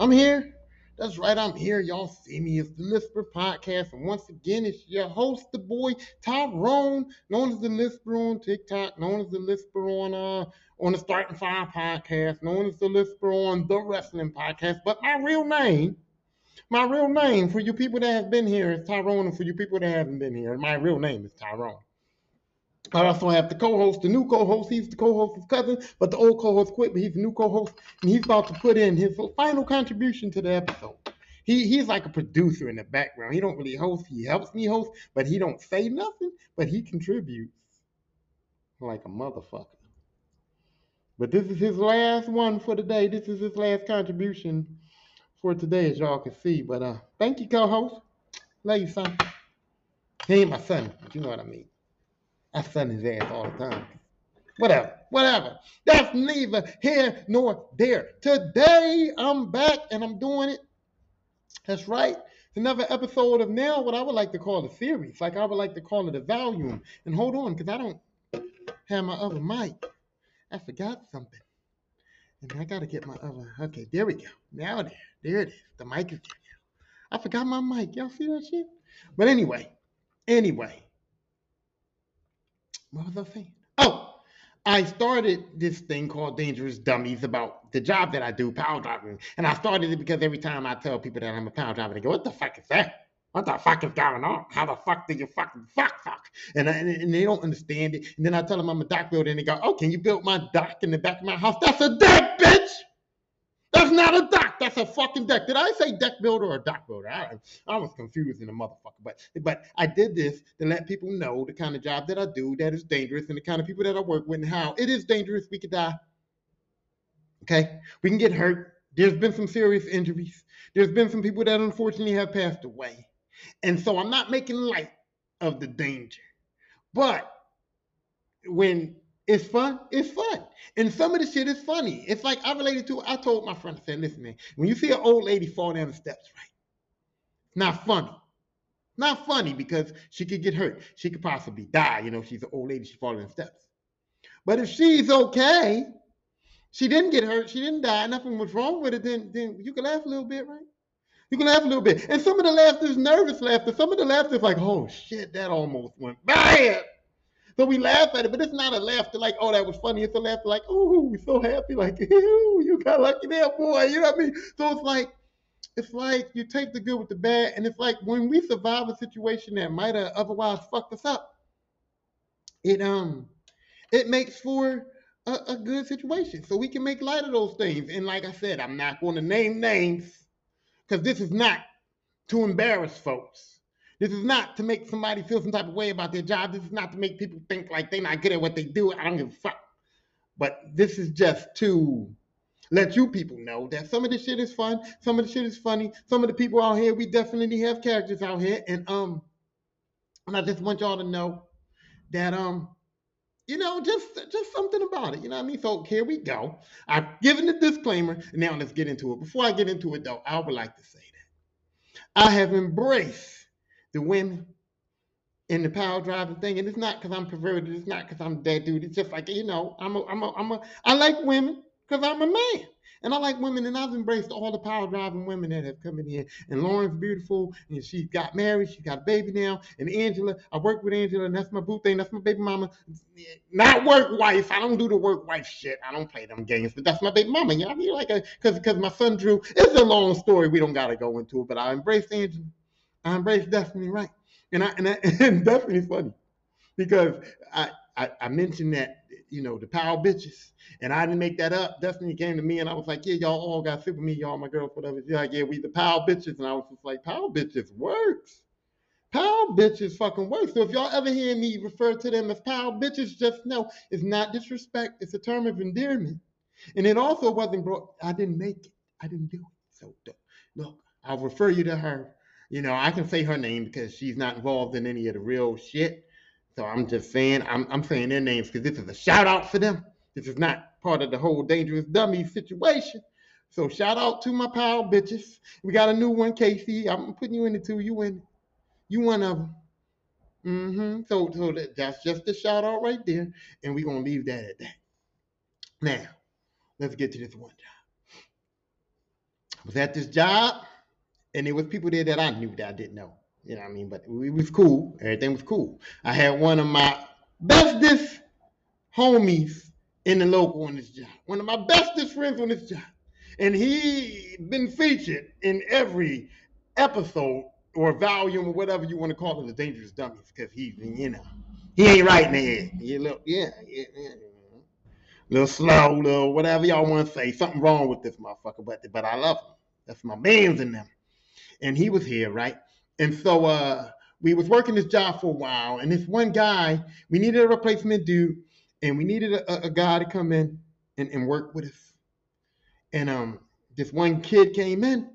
I'm here. That's right, I'm here. Y'all see me. It's the Lisper Podcast. And once again, it's your host, the boy Tyrone, known as the Lisper on TikTok, known as the Lisper on uh on the Starting Five Podcast, known as the Lisper on the Wrestling Podcast. But my real name, my real name for you people that have been here is Tyrone, and for you people that haven't been here, my real name is Tyrone. I also have the co-host, the new co-host. He's the co-host's cousin, but the old co-host quit, but he's the new co-host, and he's about to put in his final contribution to the episode. He he's like a producer in the background. He don't really host. He helps me host, but he don't say nothing, but he contributes like a motherfucker. But this is his last one for the day. This is his last contribution for today, as y'all can see. But uh, thank you, co-host. Love you, son. He ain't my son, but you know what I mean. I son his ass all the time. Whatever, whatever. That's neither here nor there. Today I'm back and I'm doing it. That's right. It's another episode of now what I would like to call a series. Like I would like to call it a volume. And hold on, because I don't have my other mic. I forgot something. And I gotta get my other. Okay, there we go. Now there. There it is. The mic is now. I forgot my mic. Y'all see that shit? But anyway, anyway. What was I saying? Oh, I started this thing called Dangerous Dummies about the job that I do, pile driving. And I started it because every time I tell people that I'm a pile driver, they go, What the fuck is that? What the fuck is going on? How the fuck do you fucking fuck fuck? And, I, and they don't understand it. And then I tell them I'm a dock builder, and they go, Oh, can you build my dock in the back of my house? That's a dead bitch! That's not a dock. That's a fucking deck. Did I say deck builder or dock builder? I, I was confused in the motherfucker. But but I did this to let people know the kind of job that I do that is dangerous and the kind of people that I work with and how it is dangerous. We could die. Okay, we can get hurt. There's been some serious injuries. There's been some people that unfortunately have passed away, and so I'm not making light of the danger. But when it's fun. It's fun. And some of the shit is funny. It's like I related to, I told my friend, I said, listen, man, when you see an old lady fall down the steps, right? It's not funny. Not funny because she could get hurt. She could possibly die. You know, she's an old lady, she falls down the steps. But if she's okay, she didn't get hurt, she didn't die, nothing was wrong with it, then, then you can laugh a little bit, right? You can laugh a little bit. And some of the laughter is nervous laughter. Some of the laughter is like, oh shit, that almost went bad. So we laugh at it, but it's not a laughter like, oh, that was funny. It's a laughter like, oh, we're so happy. Like, you got lucky there, boy. You know what I mean? So it's like, it's like you take the good with the bad, and it's like when we survive a situation that might have otherwise fucked us up, it um, it makes for a, a good situation. So we can make light of those things. And like I said, I'm not going to name names because this is not to embarrass folks. This is not to make somebody feel some type of way about their job. This is not to make people think like they're not good at what they do. I don't give a fuck. But this is just to let you people know that some of this shit is fun, some of the shit is funny, some of the people out here, we definitely have characters out here. And um, and I just want y'all to know that um, you know, just just something about it. You know what I mean? So here we go. I've given the disclaimer, now let's get into it. Before I get into it though, I would like to say that I have embraced the women in the pile driving thing. And it's not because I'm perverted. It's not because I'm that dude. It's just like, you know, I'm a, I'm a, I'm a, I like women because I'm a man. And I like women, and I've embraced all the pile driving women that have come in here. And Lauren's beautiful, and she got married, she got a baby now. And Angela, I work with Angela, and that's my boo thing, that's my baby mama. Not work wife. I don't do the work wife shit. I don't play them games, but that's my baby mama. You know, I mean, like, because because my son Drew. It's a long story. We don't gotta go into it, but I embraced Angela. I embrace Destiny right. And I and, I, and Destiny's funny because I, I, I mentioned that you know the power bitches, and I didn't make that up. Destiny came to me and I was like, yeah, y'all all got super me, y'all my girls, whatever. Yeah, like, yeah, we the power bitches, and I was just like, power bitches works. Power bitches fucking works. So if y'all ever hear me refer to them as power bitches, just know it's not disrespect. It's a term of endearment. And it also wasn't brought. I didn't make it. I didn't do it. So look, I'll refer you to her you know, I can say her name because she's not involved in any of the real shit. So I'm just saying, I'm, I'm saying their names because this is a shout out for them. This is not part of the whole dangerous dummy situation. So shout out to my pal bitches. We got a new one, Casey. I'm putting you in. You in, you one of them. Mm-hmm. So so that, that's just a shout out right there, and we're gonna leave that at that. Now, let's get to this one job. I was at this job, and there was people there that I knew that I didn't know. You know what I mean? But we was cool. Everything was cool. I had one of my bestest homies in the local on this job. One of my bestest friends on this job. And he been featured in every episode or volume or whatever you want to call it, the dangerous dummies, because he's you know he ain't right in the head. He look yeah, yeah, yeah. Little slow, little whatever y'all want to say. Something wrong with this motherfucker, but but I love him. That's my man's in them. And he was here, right? And so uh we was working this job for a while, and this one guy, we needed a replacement dude, and we needed a, a guy to come in and, and work with us. And um, this one kid came in,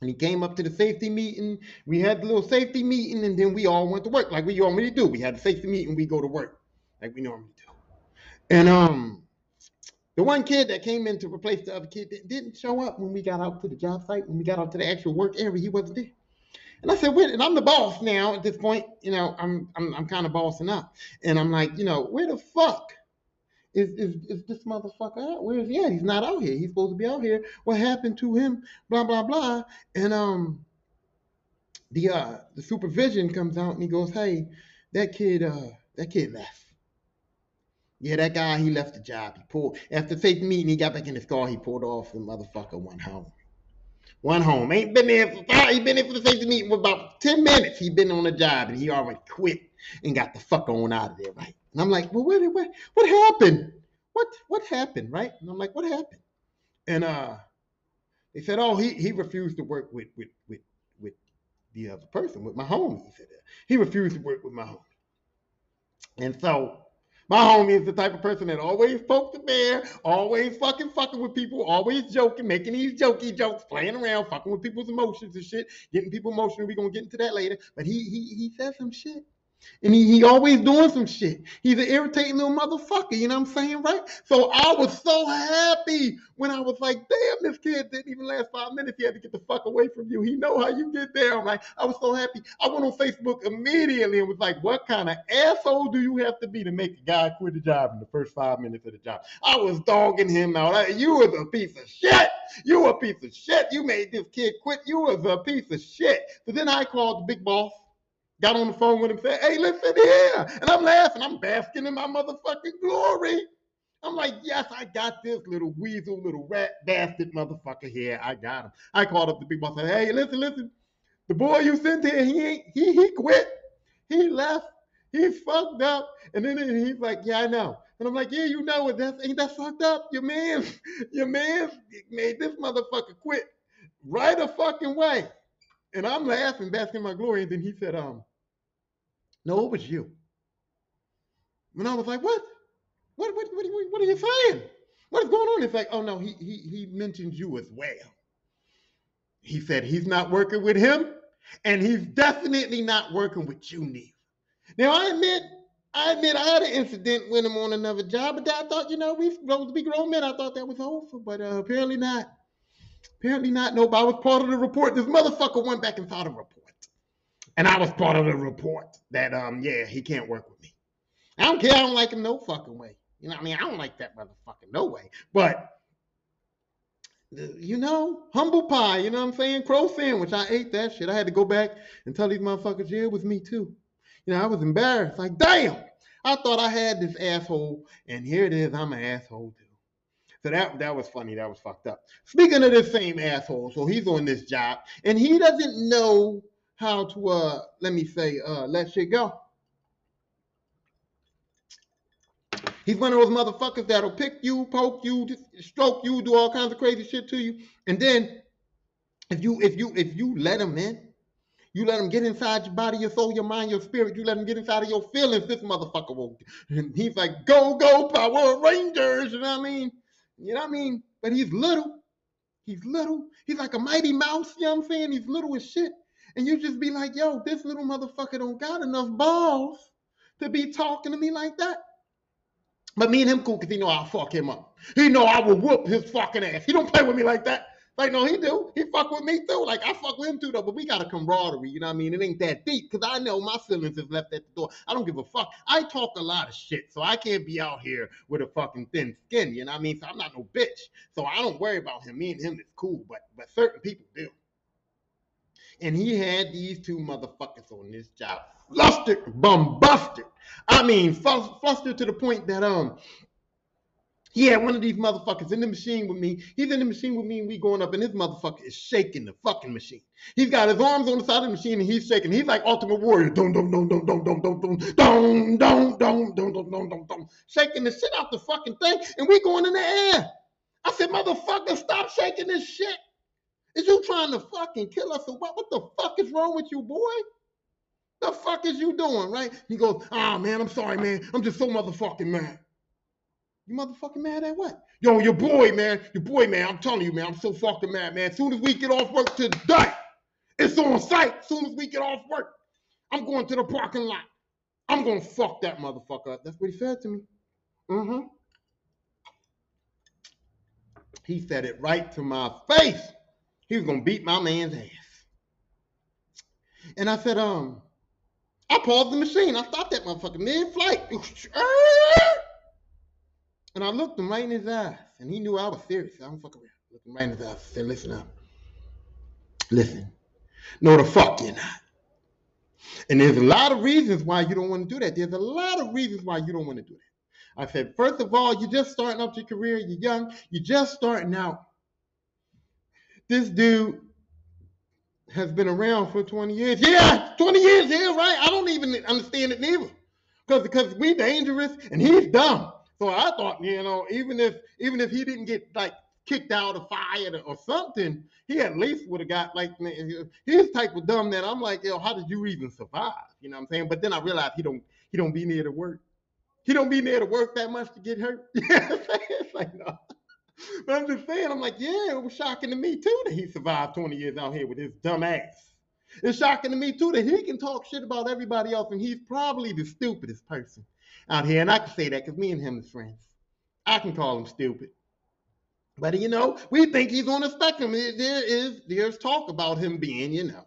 and he came up to the safety meeting. We had the little safety meeting, and then we all went to work like we normally do. We had the safety meeting, we go to work like we normally do. And um, the one kid that came in to replace the other kid didn't show up when we got out to the job site. When we got out to the actual work area, he wasn't there. And I said, wait, and I'm the boss now at this point. You know, I'm I'm, I'm kind of bossing up, and I'm like, you know, where the fuck is, is is this motherfucker at? Where is he at? He's not out here. He's supposed to be out here. What happened to him? Blah blah blah. And um, the uh the supervision comes out and he goes, hey, that kid uh that kid left. Yeah, that guy he left the job. He pulled after taking meeting. He got back in his car. He pulled off. The motherfucker went home. Went home. Ain't been there for five. He been there for the safety meeting for about 10 minutes. He been on the job and he already quit and got the fuck on out of there, right? And I'm like, well, what, what, what happened? What, what happened, right? And I'm like, what happened? And uh, they said, oh, he, he refused to work with, with, with, with the other person, with my homie. He said, he refused to work with my homie. And so my homie is the type of person that always pokes the bear, always fucking fucking with people, always joking, making these jokey jokes, playing around, fucking with people's emotions and shit, getting people emotional. We're gonna get into that later. But he he he said some shit. And he, he always doing some shit. He's an irritating little motherfucker, you know what I'm saying, right? So I was so happy when I was like, damn, this kid didn't even last five minutes. He had to get the fuck away from you. He know how you get there. I'm like, I was so happy. I went on Facebook immediately and was like, what kind of asshole do you have to be to make a guy quit a job in the first five minutes of the job? I was dogging him out. You was a piece of shit. You a piece of shit. You made this kid quit. You was a piece of shit. So then I called the big boss got on the phone with him, and said, Hey, listen here. And I'm laughing. I'm basking in my motherfucking glory. I'm like, yes, I got this little weasel, little rat bastard motherfucker here. I got him. I called up the boss and said, Hey, listen, listen. The boy you sent here, he ain't, he he quit. He left. He fucked up. And then he's like, Yeah, I know. And I'm like, Yeah, you know it. That's ain't that fucked up? Your man, your man made this motherfucker quit right a fucking way. And I'm laughing, basking in my glory. And then he said, um, no, it was you. And I was like, what? What, what, what, what are you saying? What is going on? It's like, oh no, he, he, he mentioned you as well. He said he's not working with him, and he's definitely not working with you neither. Now, I admit, I admit I had an incident with him on another job, but I thought, you know, we supposed to be grown men. I thought that was over, but uh, apparently not. Apparently not. Nope, I was part of the report. This motherfucker went back and saw the report. And I was part of the report that um yeah he can't work with me. I don't care. I don't like him no fucking way. You know what I mean? I don't like that motherfucker no way. But you know, humble pie. You know what I'm saying? Crow sandwich. I ate that shit. I had to go back and tell these motherfuckers, yeah, it was me too. You know, I was embarrassed. Like, damn, I thought I had this asshole, and here it is. I'm an asshole too. So that that was funny. That was fucked up. Speaking of this same asshole, so he's on this job, and he doesn't know how to uh let me say uh let shit go. He's one of those motherfuckers that'll pick you, poke you, stroke you, do all kinds of crazy shit to you. And then if you if you if you let him in, you let him get inside your body, your soul, your mind, your spirit. You let him get inside of your feelings. This motherfucker will. And he's like, go, go, Power Rangers. You know what I mean? You know what I mean? But he's little. He's little. He's like a mighty mouse. You know what I'm saying? He's little as shit. And you just be like, yo, this little motherfucker don't got enough balls to be talking to me like that. But me and him cool because he know I'll fuck him up. He know I will whoop his fucking ass. He don't play with me like that. Like, no, he do. He fuck with me too. Like, I fuck with him too, though. But we got a camaraderie, you know what I mean? It ain't that deep because I know my feelings is left at the door. I don't give a fuck. I talk a lot of shit, so I can't be out here with a fucking thin skin, you know what I mean? So I'm not no bitch. So I don't worry about him. Me and him is cool, but but certain people do. And he had these two motherfuckers on this job. Flustered, bumbusted. I mean, flustered to the point that um he had one of these motherfuckers in the machine with me. He's in the machine with me, and we going up, and this motherfucker is shaking the fucking machine. He's got his arms on the side of the machine, and he's shaking. He's like Ultimate Warrior, dum dum dum dum dum dum dum dum dum dum dum dum dum dum dum, shaking the shit out the fucking thing, and we going in the air. I said, motherfucker, stop shaking this shit. Is you trying to fucking kill us or what? What the fuck is wrong with you, boy? The fuck is you doing, right? He goes, ah, oh, man, I'm sorry, man. I'm just so motherfucking mad. You motherfucking mad at what? Yo, your boy, man. Your boy, man. I'm telling you, man. I'm so fucking mad, man. As soon as we get off work today, it's on site. As soon as we get off work, I'm going to the parking lot. I'm going to fuck that motherfucker up. That's what he said to me. Mm-hmm. He said it right to my face. He was to beat my man's ass. And I said, um, I paused the machine. I stopped that motherfucker mid-flight. And I looked him right in his eyes, and he knew I was serious. I don't fuck around. Looked him right in his eyes. I said, listen up. Listen. No, the fuck you're not. And there's a lot of reasons why you don't want to do that. There's a lot of reasons why you don't want to do that. I said, first of all, you're just starting up your career. You're young. You're just starting out. This dude has been around for 20 years. Yeah, 20 years, yeah, right. I don't even understand it neither. Because because we dangerous and he's dumb. So I thought, you know, even if even if he didn't get like kicked out or fired or, something, he at least would have got like his type of dumb that I'm like, yo, how did you even survive? You know what I'm saying? But then I realized he don't he don't be near to work. He don't be near to work that much to get hurt. it's like no. But I'm just saying, I'm like, yeah, it was shocking to me too that he survived 20 years out here with his dumb ass. It's shocking to me too that he can talk shit about everybody else and he's probably the stupidest person out here. And I can say that because me and him is friends. I can call him stupid. But you know, we think he's on the spectrum. There is there's talk about him being, you know,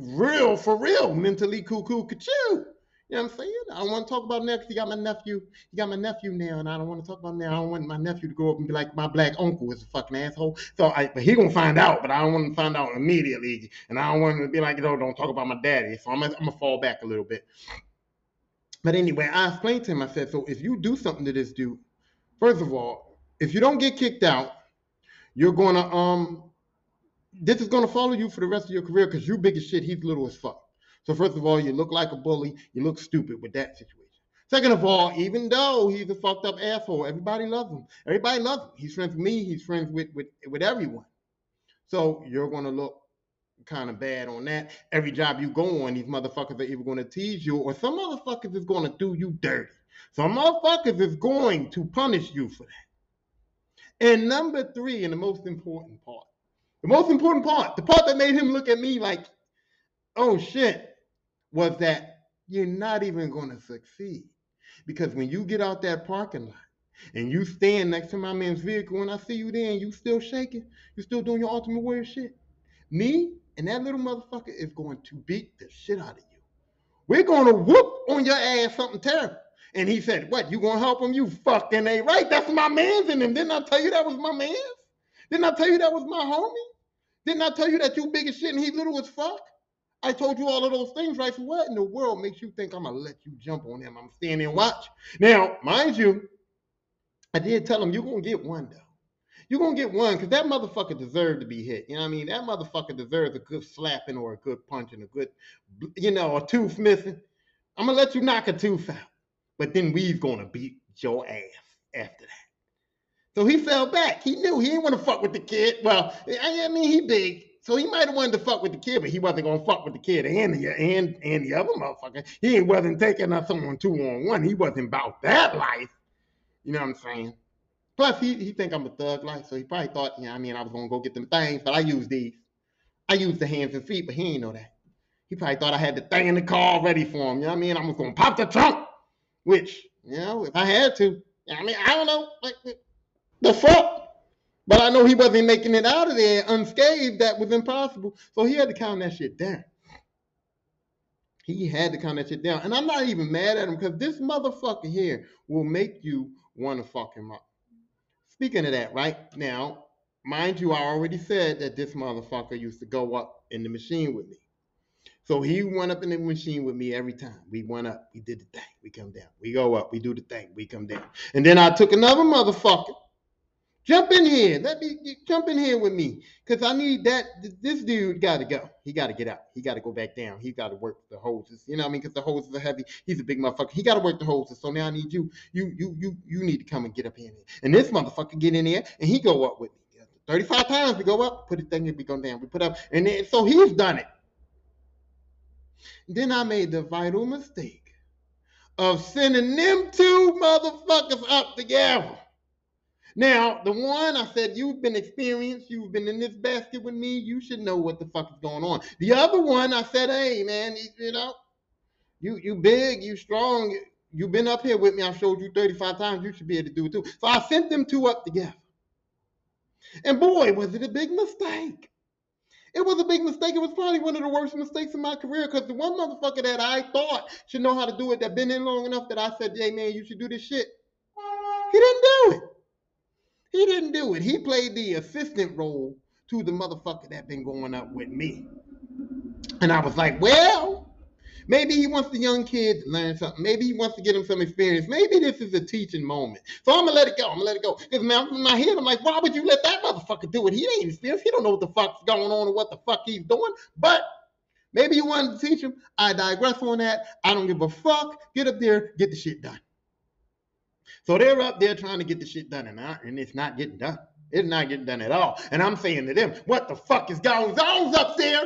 real for real, mentally cuckoo cuckoo. You know what I'm saying? I don't want to talk about next. You got my nephew. You got my nephew now, and I don't want to talk about now. I don't want my nephew to grow up and be like my black uncle is a fucking asshole. So, I, but he gonna find out. But I don't want to find out immediately, and I don't want him to be like, you know, don't talk about my daddy. So I'm, I'm gonna fall back a little bit. But anyway, I explained to him, I said, so if you do something to this dude, first of all, if you don't get kicked out, you're gonna um this is gonna follow you for the rest of your career because you big as shit, he's little as fuck. So first of all, you look like a bully, you look stupid with that situation. Second of all, even though he's a fucked up asshole, everybody loves him. Everybody loves him. He's friends with me, he's friends with with, with everyone. So you're gonna look kind of bad on that. Every job you go on, these motherfuckers are either to tease you or some motherfuckers is to do you dirty. Some motherfuckers is going to punish you for that. And number three, and the most important part, the most important part, the part that made him look at me like, oh shit, was that you're not even going to succeed. Because when you get out that parking lot and you stand next to my man's vehicle and I see you there and you still shaking, you still doing your ultimate warrior shit, me, and that little motherfucker is going to beat the shit out of you. We're going to whoop on your ass something terrible. And he said, What, you gonna help him? You fucking ain't right. That's my man's in him. Didn't I tell you that was my man's? Didn't I tell you that was my homie? Didn't I tell you that you big as shit and he little as fuck? I told you all of those things, right? So what in the world makes you think I'm gonna let you jump on him? I'm standing and watch. Now, mind you, I did tell him you're gonna get one though you're gonna get one because that motherfucker deserved to be hit. You know what I mean? That motherfucker deserves a good slapping or a good punching, a good, you know, a tooth missing. I'm gonna let you knock a tooth out, but then we's gonna beat your ass after that. So he fell back. He knew he didn't want to fuck with the kid. Well, I mean, he big, so he might have wanted to fuck with the kid, but he wasn't gonna fuck with the kid and the and and the other motherfucker. He wasn't taking us on two on one. He wasn't about that life. You know what I'm saying? Plus, he, he think I'm a thug life, so he probably thought, know, I mean, I was gonna go get them things, but I use these. I use the hands and feet, but he ain't know that. He probably thought I had the thing in the car ready for him. You know what I mean? I was gonna pop the trunk, which, you know, if I had to, I mean, I don't know, like the fuck. But I know he wasn't making it out of there unscathed. That was impossible. So he had to count that shit down. He had to count that shit down. And I'm not even mad at him because this motherfucker here will make you want to fuck him up speaking of that, right now, mind you, I already said that this motherfucker used to go up in the machine with me. So he went up in the machine with me every time. We went up, we did the thing, we come down. We go up, we do the thing, we come down. And then I took another motherfucker. Jump in here. Let me jump in here with me. Cause I need that. This dude gotta go. He gotta get out. He gotta go back down. He gotta work the hoses. You know what I mean? Because the hoses are heavy. He's a big motherfucker. He gotta work the hoses. So now I need you. You you you you need to come and get up in here. And this motherfucker get in there and he go up with me. 35 times we go up, put the thing and we go down. We put up, and then so he's done it. Then I made the vital mistake of sending them two motherfuckers up together. Now, the one I said, you've been experienced, you've been in this basket with me, you should know what the fuck is going on. The other one, I said, hey, man, you know, you you big, you strong, you've been up here with me. I showed you 35 times, you should be able to do it too. So I sent them two up together. And boy, was it a big mistake. It was a big mistake. It was probably one of the worst mistakes in my career because the one motherfucker that I thought should know how to do it, that been in long enough that I said, hey man, you should do this shit. He didn't do it. He didn't do it. He played the assistant role to the motherfucker that been going up with me. And I was like, well, Maybe he wants the young kid to learn something. Maybe he wants to get him some experience. Maybe this is a teaching moment. So I'm gonna let it go. I'm gonna let it go. Because in my head, I'm like, why would you let that motherfucker do it? He ain't experienced. He don't know what the fuck's going on or what the fuck he's doing. But maybe you wanted to teach him. I digress on that. I don't give a fuck. Get up there, get the shit done. So they're up there trying to get the shit done, and, I, and it's not getting done. It's not getting done at all. And I'm saying to them, what the fuck is going on up there?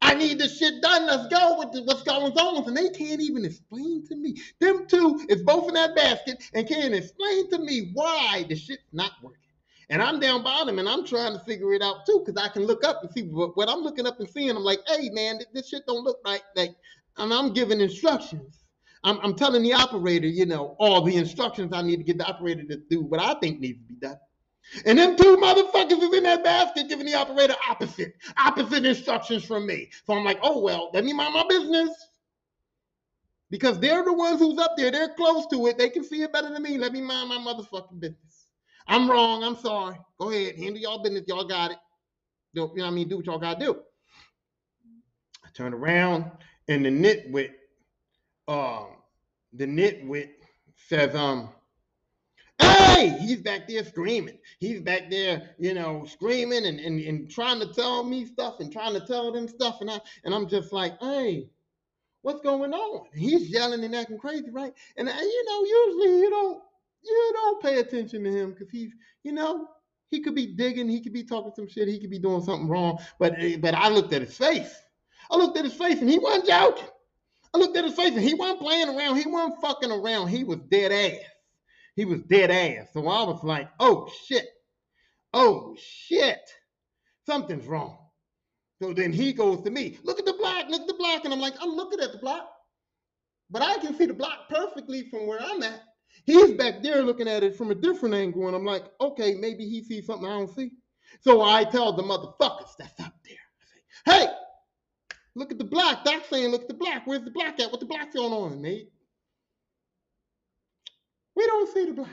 I need this shit done. Let's go with the, what's going on. And they can't even explain to me. Them two is both in that basket and can't explain to me why the shit's not working. And I'm down bottom and I'm trying to figure it out too because I can look up and see what, what, I'm looking up and seeing. I'm like, hey man, this, shit don't look right. Like, and I'm giving instructions. I'm, I'm telling the operator, you know, all the instructions I need to get the operator to do what I think needs to be done. And them two motherfuckers is in that basket giving the operator opposite, opposite instructions from me. So I'm like, oh well, let me mind my business. Because they're the ones who's up there, they're close to it, they can see it better than me. Let me mind my motherfucking business. I'm wrong, I'm sorry. Go ahead, handle y'all business, y'all got it. You know what I mean? Do what y'all gotta do. I turn around and the nitwit, um, the nitwit says, um, Hey, he's back there screaming. He's back there, you know, screaming and, and, and trying to tell me stuff and trying to tell them stuff. And I and I'm just like, hey, what's going on? he's yelling and acting crazy, right? And I, you know, usually you don't you don't pay attention to him because he's, you know, he could be digging, he could be talking some shit, he could be doing something wrong. But but I looked at his face. I looked at his face and he wasn't joking. I looked at his face and he wasn't playing around. He wasn't fucking around. He was dead ass. He was dead ass. So I was like, oh shit. Oh shit. Something's wrong. So then he goes to me, look at the block, look at the block. And I'm like, I'm looking at the block. But I can see the block perfectly from where I'm at. He's back there looking at it from a different angle. And I'm like, okay, maybe he sees something I don't see. So I tell the motherfuckers that's up there, I say, hey, look at the block. Doc's saying, look at the block. Where's the block at? What the block's going on? They we don't see the block.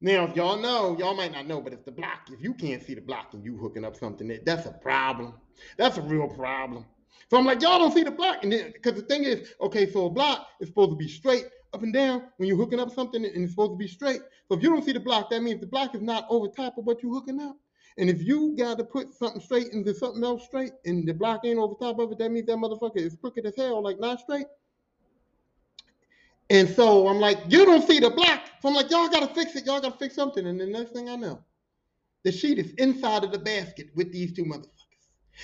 Now, if y'all know, y'all might not know, but if the block, if you can't see the block and you hooking up something, that, that's a problem. That's a real problem. So I'm like, y'all don't see the block. And then, because the thing is, okay, so a block is supposed to be straight up and down when you're hooking up something and it's supposed to be straight. So if you don't see the block, that means the block is not over top of what you're hooking up. And if you got to put something straight into something else straight and the block ain't over top of it, that means that motherfucker is crooked as hell, like not straight. And so I'm like, you don't see the block. So I'm like, y'all gotta fix it. Y'all gotta fix something. And the next thing I know, the sheet is inside of the basket with these two motherfuckers.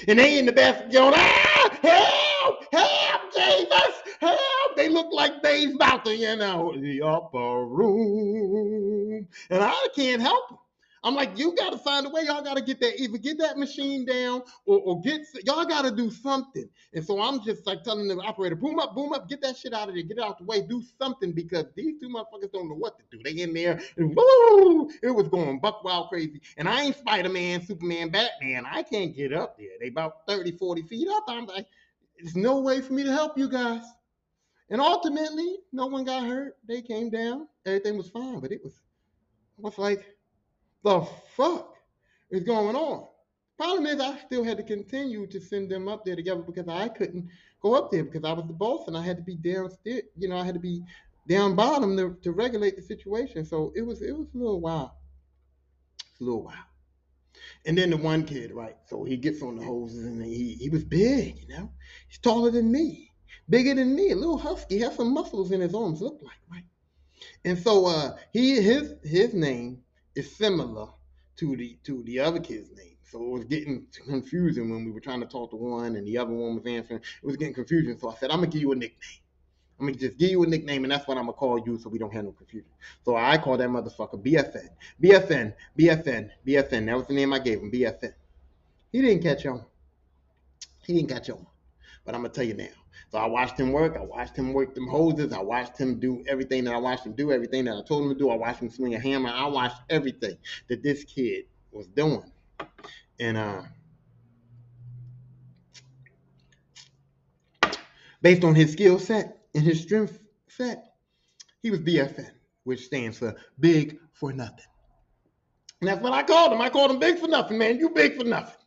And they in the basket going, ah, help, help, Jesus, help. They look like they's about to, you know, the upper room. And I can't help them. I'm like, you got to find a way. Y'all got to get that, either get that machine down or, or get, y'all got to do something. And so I'm just like telling the operator, boom up, boom up, get that shit out of there, get it out the way, do something because these two motherfuckers don't know what to do. They in there and woo, it was going buck wild crazy. And I ain't Spider Man, Superman, Batman. I can't get up there. They about 30, 40 feet up. I'm like, there's no way for me to help you guys. And ultimately, no one got hurt. They came down. Everything was fine, but it was it was like, the fuck is going on? Problem is, I still had to continue to send them up there together because I couldn't go up there because I was the boss and I had to be downstairs. You know, I had to be down bottom to, to regulate the situation. So it was it was a little while, a little while. And then the one kid, right? So he gets on the hoses and he he was big, you know. He's taller than me, bigger than me, a little husky, has some muscles in his arms, look like, right? And so uh he his his name is similar to the to the other kid's name. So it was getting confusing when we were trying to talk to one and the other one was answering. It was getting confusing. So I said, I'm gonna give you a nickname. I'm gonna just give you a nickname, and that's what I'm gonna call you, so we don't have no confusion. So I call that motherfucker BFN, BFN, BFN, BFN. That was the name I gave him, BFN. He didn't catch on. He didn't catch on. But I'm gonna tell you now. So I watched him work. I watched him work them hoses. I watched him do everything that I watched him do, everything that I told him to do. I watched him swing a hammer. I watched everything that this kid was doing. And uh, based on his skill set and his strength set, he was BFN, which stands for big for nothing. And that's what I called him. I called him big for nothing, man. You big for nothing.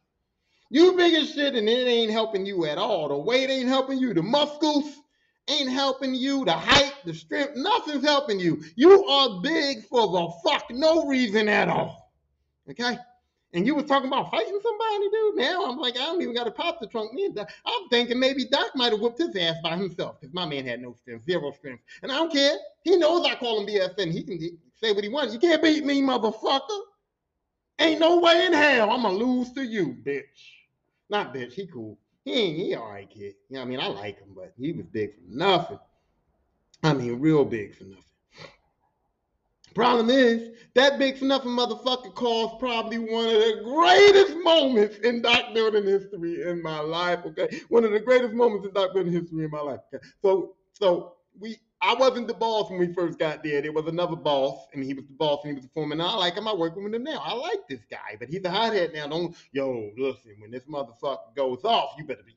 You big as shit, and it ain't helping you at all. The weight ain't helping you. The muscles ain't helping you. The height, the strength, nothing's helping you. You are big for the fuck no reason at all. Okay? And you was talking about fighting somebody, dude. Now I'm like, I don't even got to pop the trunk. Me I'm thinking maybe Doc might have whipped his ass by himself because my man had no strength, zero strength. And I don't care. He knows I call him BFN. He can say what he wants. You can't beat me, motherfucker. Ain't no way in hell I'm gonna lose to you, bitch. Not bitch. He cool. He ain't. He all right, kid. You know what I mean? I like him, but he was big for nothing. I mean, real big for nothing. Problem is, that big for nothing motherfucker caused probably one of the greatest moments in dock building history in my life. Okay, one of the greatest moments in dock building history in my life. Okay, so so we I wasn't the boss when we first got there. There was another boss, and he was the boss, and he was the foreman. I like him. I work with him now. I like this guy, but he's a hothead now. Don't yo listen. When this motherfucker goes off, you better be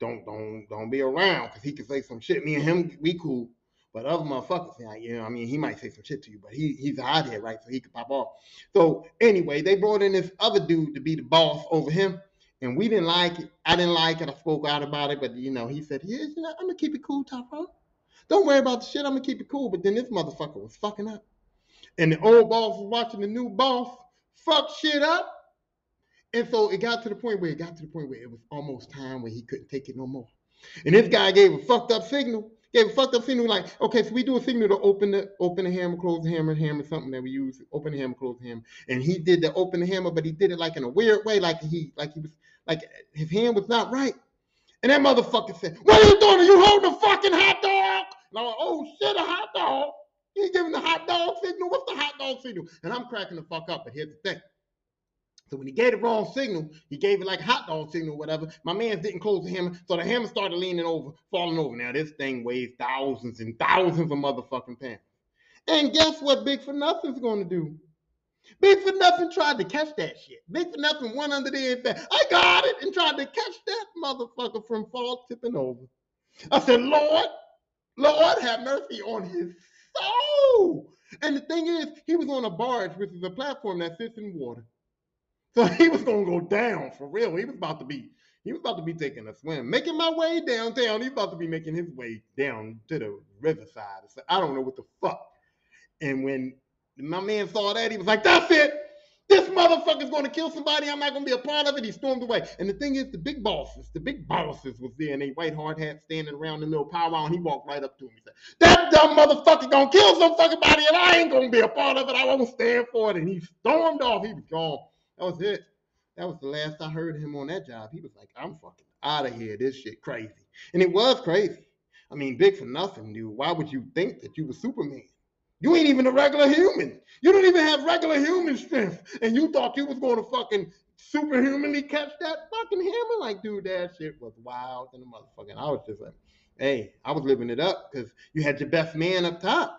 don't don't don't be around because he can say some shit. Me and him, we cool. But other motherfuckers, you know, I mean, he might say some shit to you, but he he's a hothead, right? So he could pop off. So anyway, they brought in this other dude to be the boss over him, and we didn't like it. I didn't like it. I spoke out about it, but you know, he said, "Yeah, you know, I'm gonna keep it cool, Tyrone." Don't worry about the shit. I'm gonna keep it cool. But then this motherfucker was fucking up. And the old boss was watching the new boss fuck shit up. And so it got to the point where it got to the point where it was almost time where he couldn't take it no more. And this guy gave a fucked up signal. Gave a fucked up signal like, okay, so we do a signal to open the open the hammer, close the hammer, hammer something that we use, open the hammer, close the hammer. And he did the open the hammer, but he did it like in a weird way, like he like he was like his hand was not right. And that motherfucker said, What are you doing? Are you holding a fucking hot dog? And I'm like, oh shit, a hot dog. He's giving the hot dog signal. What's the hot dog signal? And I'm cracking the fuck up. But here's the thing. So when he gave the wrong signal, he gave it like a hot dog signal, whatever. My man didn't close the hammer, so the hammer started leaning over, falling over. Now this thing weighs thousands and thousands of motherfucking pounds. And guess what Big for Nothing's gonna do? Big for Nothing tried to catch that shit. Big for Nothing went under there and I got it, and tried to catch that motherfucker from fall tipping over. I said, Lord, Lord have mercy on his soul. And the thing is, he was on a barge, which is a platform that sits in water. So he was gonna go down for real. He was about to be, he was about to be taking a swim, making my way downtown. He's about to be making his way down to the riverside. So I don't know what the fuck. And when my man saw that, he was like, "That's it. Motherfucker's going to kill somebody. I'm not going to be a part of it. He stormed away. And the thing is, the big bosses, the big bosses was there in a white hard hat standing around the little powwow, and he walked right up to him. He said, That dumb motherfucker going to kill some fucking body, and I ain't going to be a part of it. I won't stand for it. And he stormed off. He was gone. That was it. That was the last I heard him on that job. He was like, I'm fucking out of here. This shit crazy. And it was crazy. I mean, big for nothing, dude. Why would you think that you were Superman? You ain't even a regular human. You don't even have regular human strength. And you thought you was going to fucking superhumanly catch that fucking hammer. Like, dude, that shit was wild and the motherfucking. I was just like, hey, I was living it up because you had your best man up top.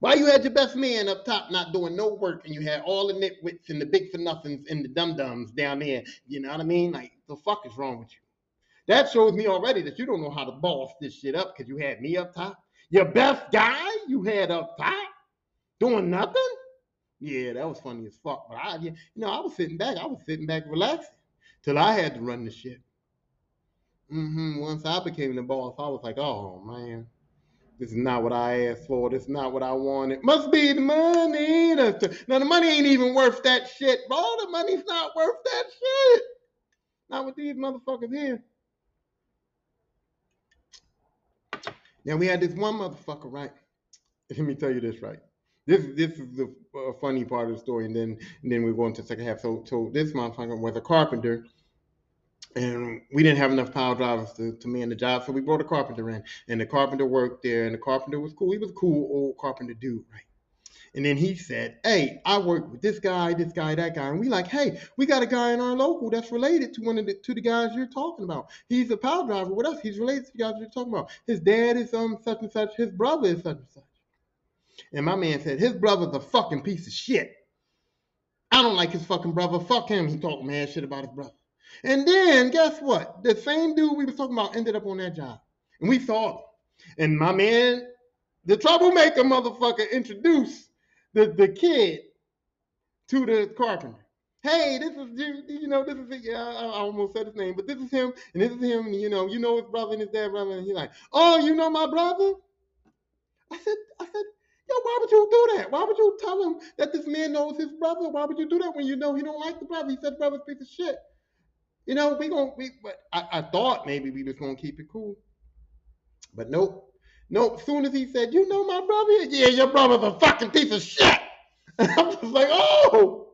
Why you had your best man up top not doing no work and you had all the nitwits and the big for nothings and the dum dums down there? You know what I mean? Like, the fuck is wrong with you? That shows me already that you don't know how to boss this shit up because you had me up top. Your best guy you had up top. Doing nothing? Yeah, that was funny as fuck. But I, you know, I was sitting back. I was sitting back relaxing till I had to run the shit. Mm-hmm. Once I became the boss, I was like, oh man, this is not what I asked for. This is not what I wanted. Must be the money. Now the money ain't even worth that shit, bro. The money's not worth that shit. Not with these motherfuckers here. Now we had this one motherfucker, right? Let me tell you this, right? This this is the uh, funny part of the story, and then and then we go into the second half. So so this motherfucker was a carpenter and we didn't have enough pile drivers to, to man the job, so we brought a carpenter in, and the carpenter worked there, and the carpenter was cool. He was a cool old carpenter dude, right? And then he said, "Hey, I work with this guy, this guy, that guy," and we like, "Hey, we got a guy in our local that's related to one of the to the guys you're talking about. He's a pile driver with us. He's related to the guys you're talking about. His dad is um such and such. His brother is such and such." And my man said, "His brother's a fucking piece of shit. I don't like his fucking brother. Fuck him. He talking mad shit about his brother." And then guess what? The same dude we was talking about ended up on that job. And we saw him. And my man, the troublemaker motherfucker, introduced the, the kid to the carpenter. Hey, this is you know this is yeah I, almost said his name, but this is him and this is him. And, you know you know his brother and his dad brother. And he's like, oh, you know my brother? I said I said Yo, why would you do that? Why would you tell him that this man knows his brother? Why would you do that when you know he don't like the brother? He said the brother's piece of shit. You know, we gonna we but I, I thought maybe we was gonna keep it cool. But nope. Nope. Soon as he said, you know my brother? Yeah, your brother's a fucking piece of shit. And I'm just like, oh,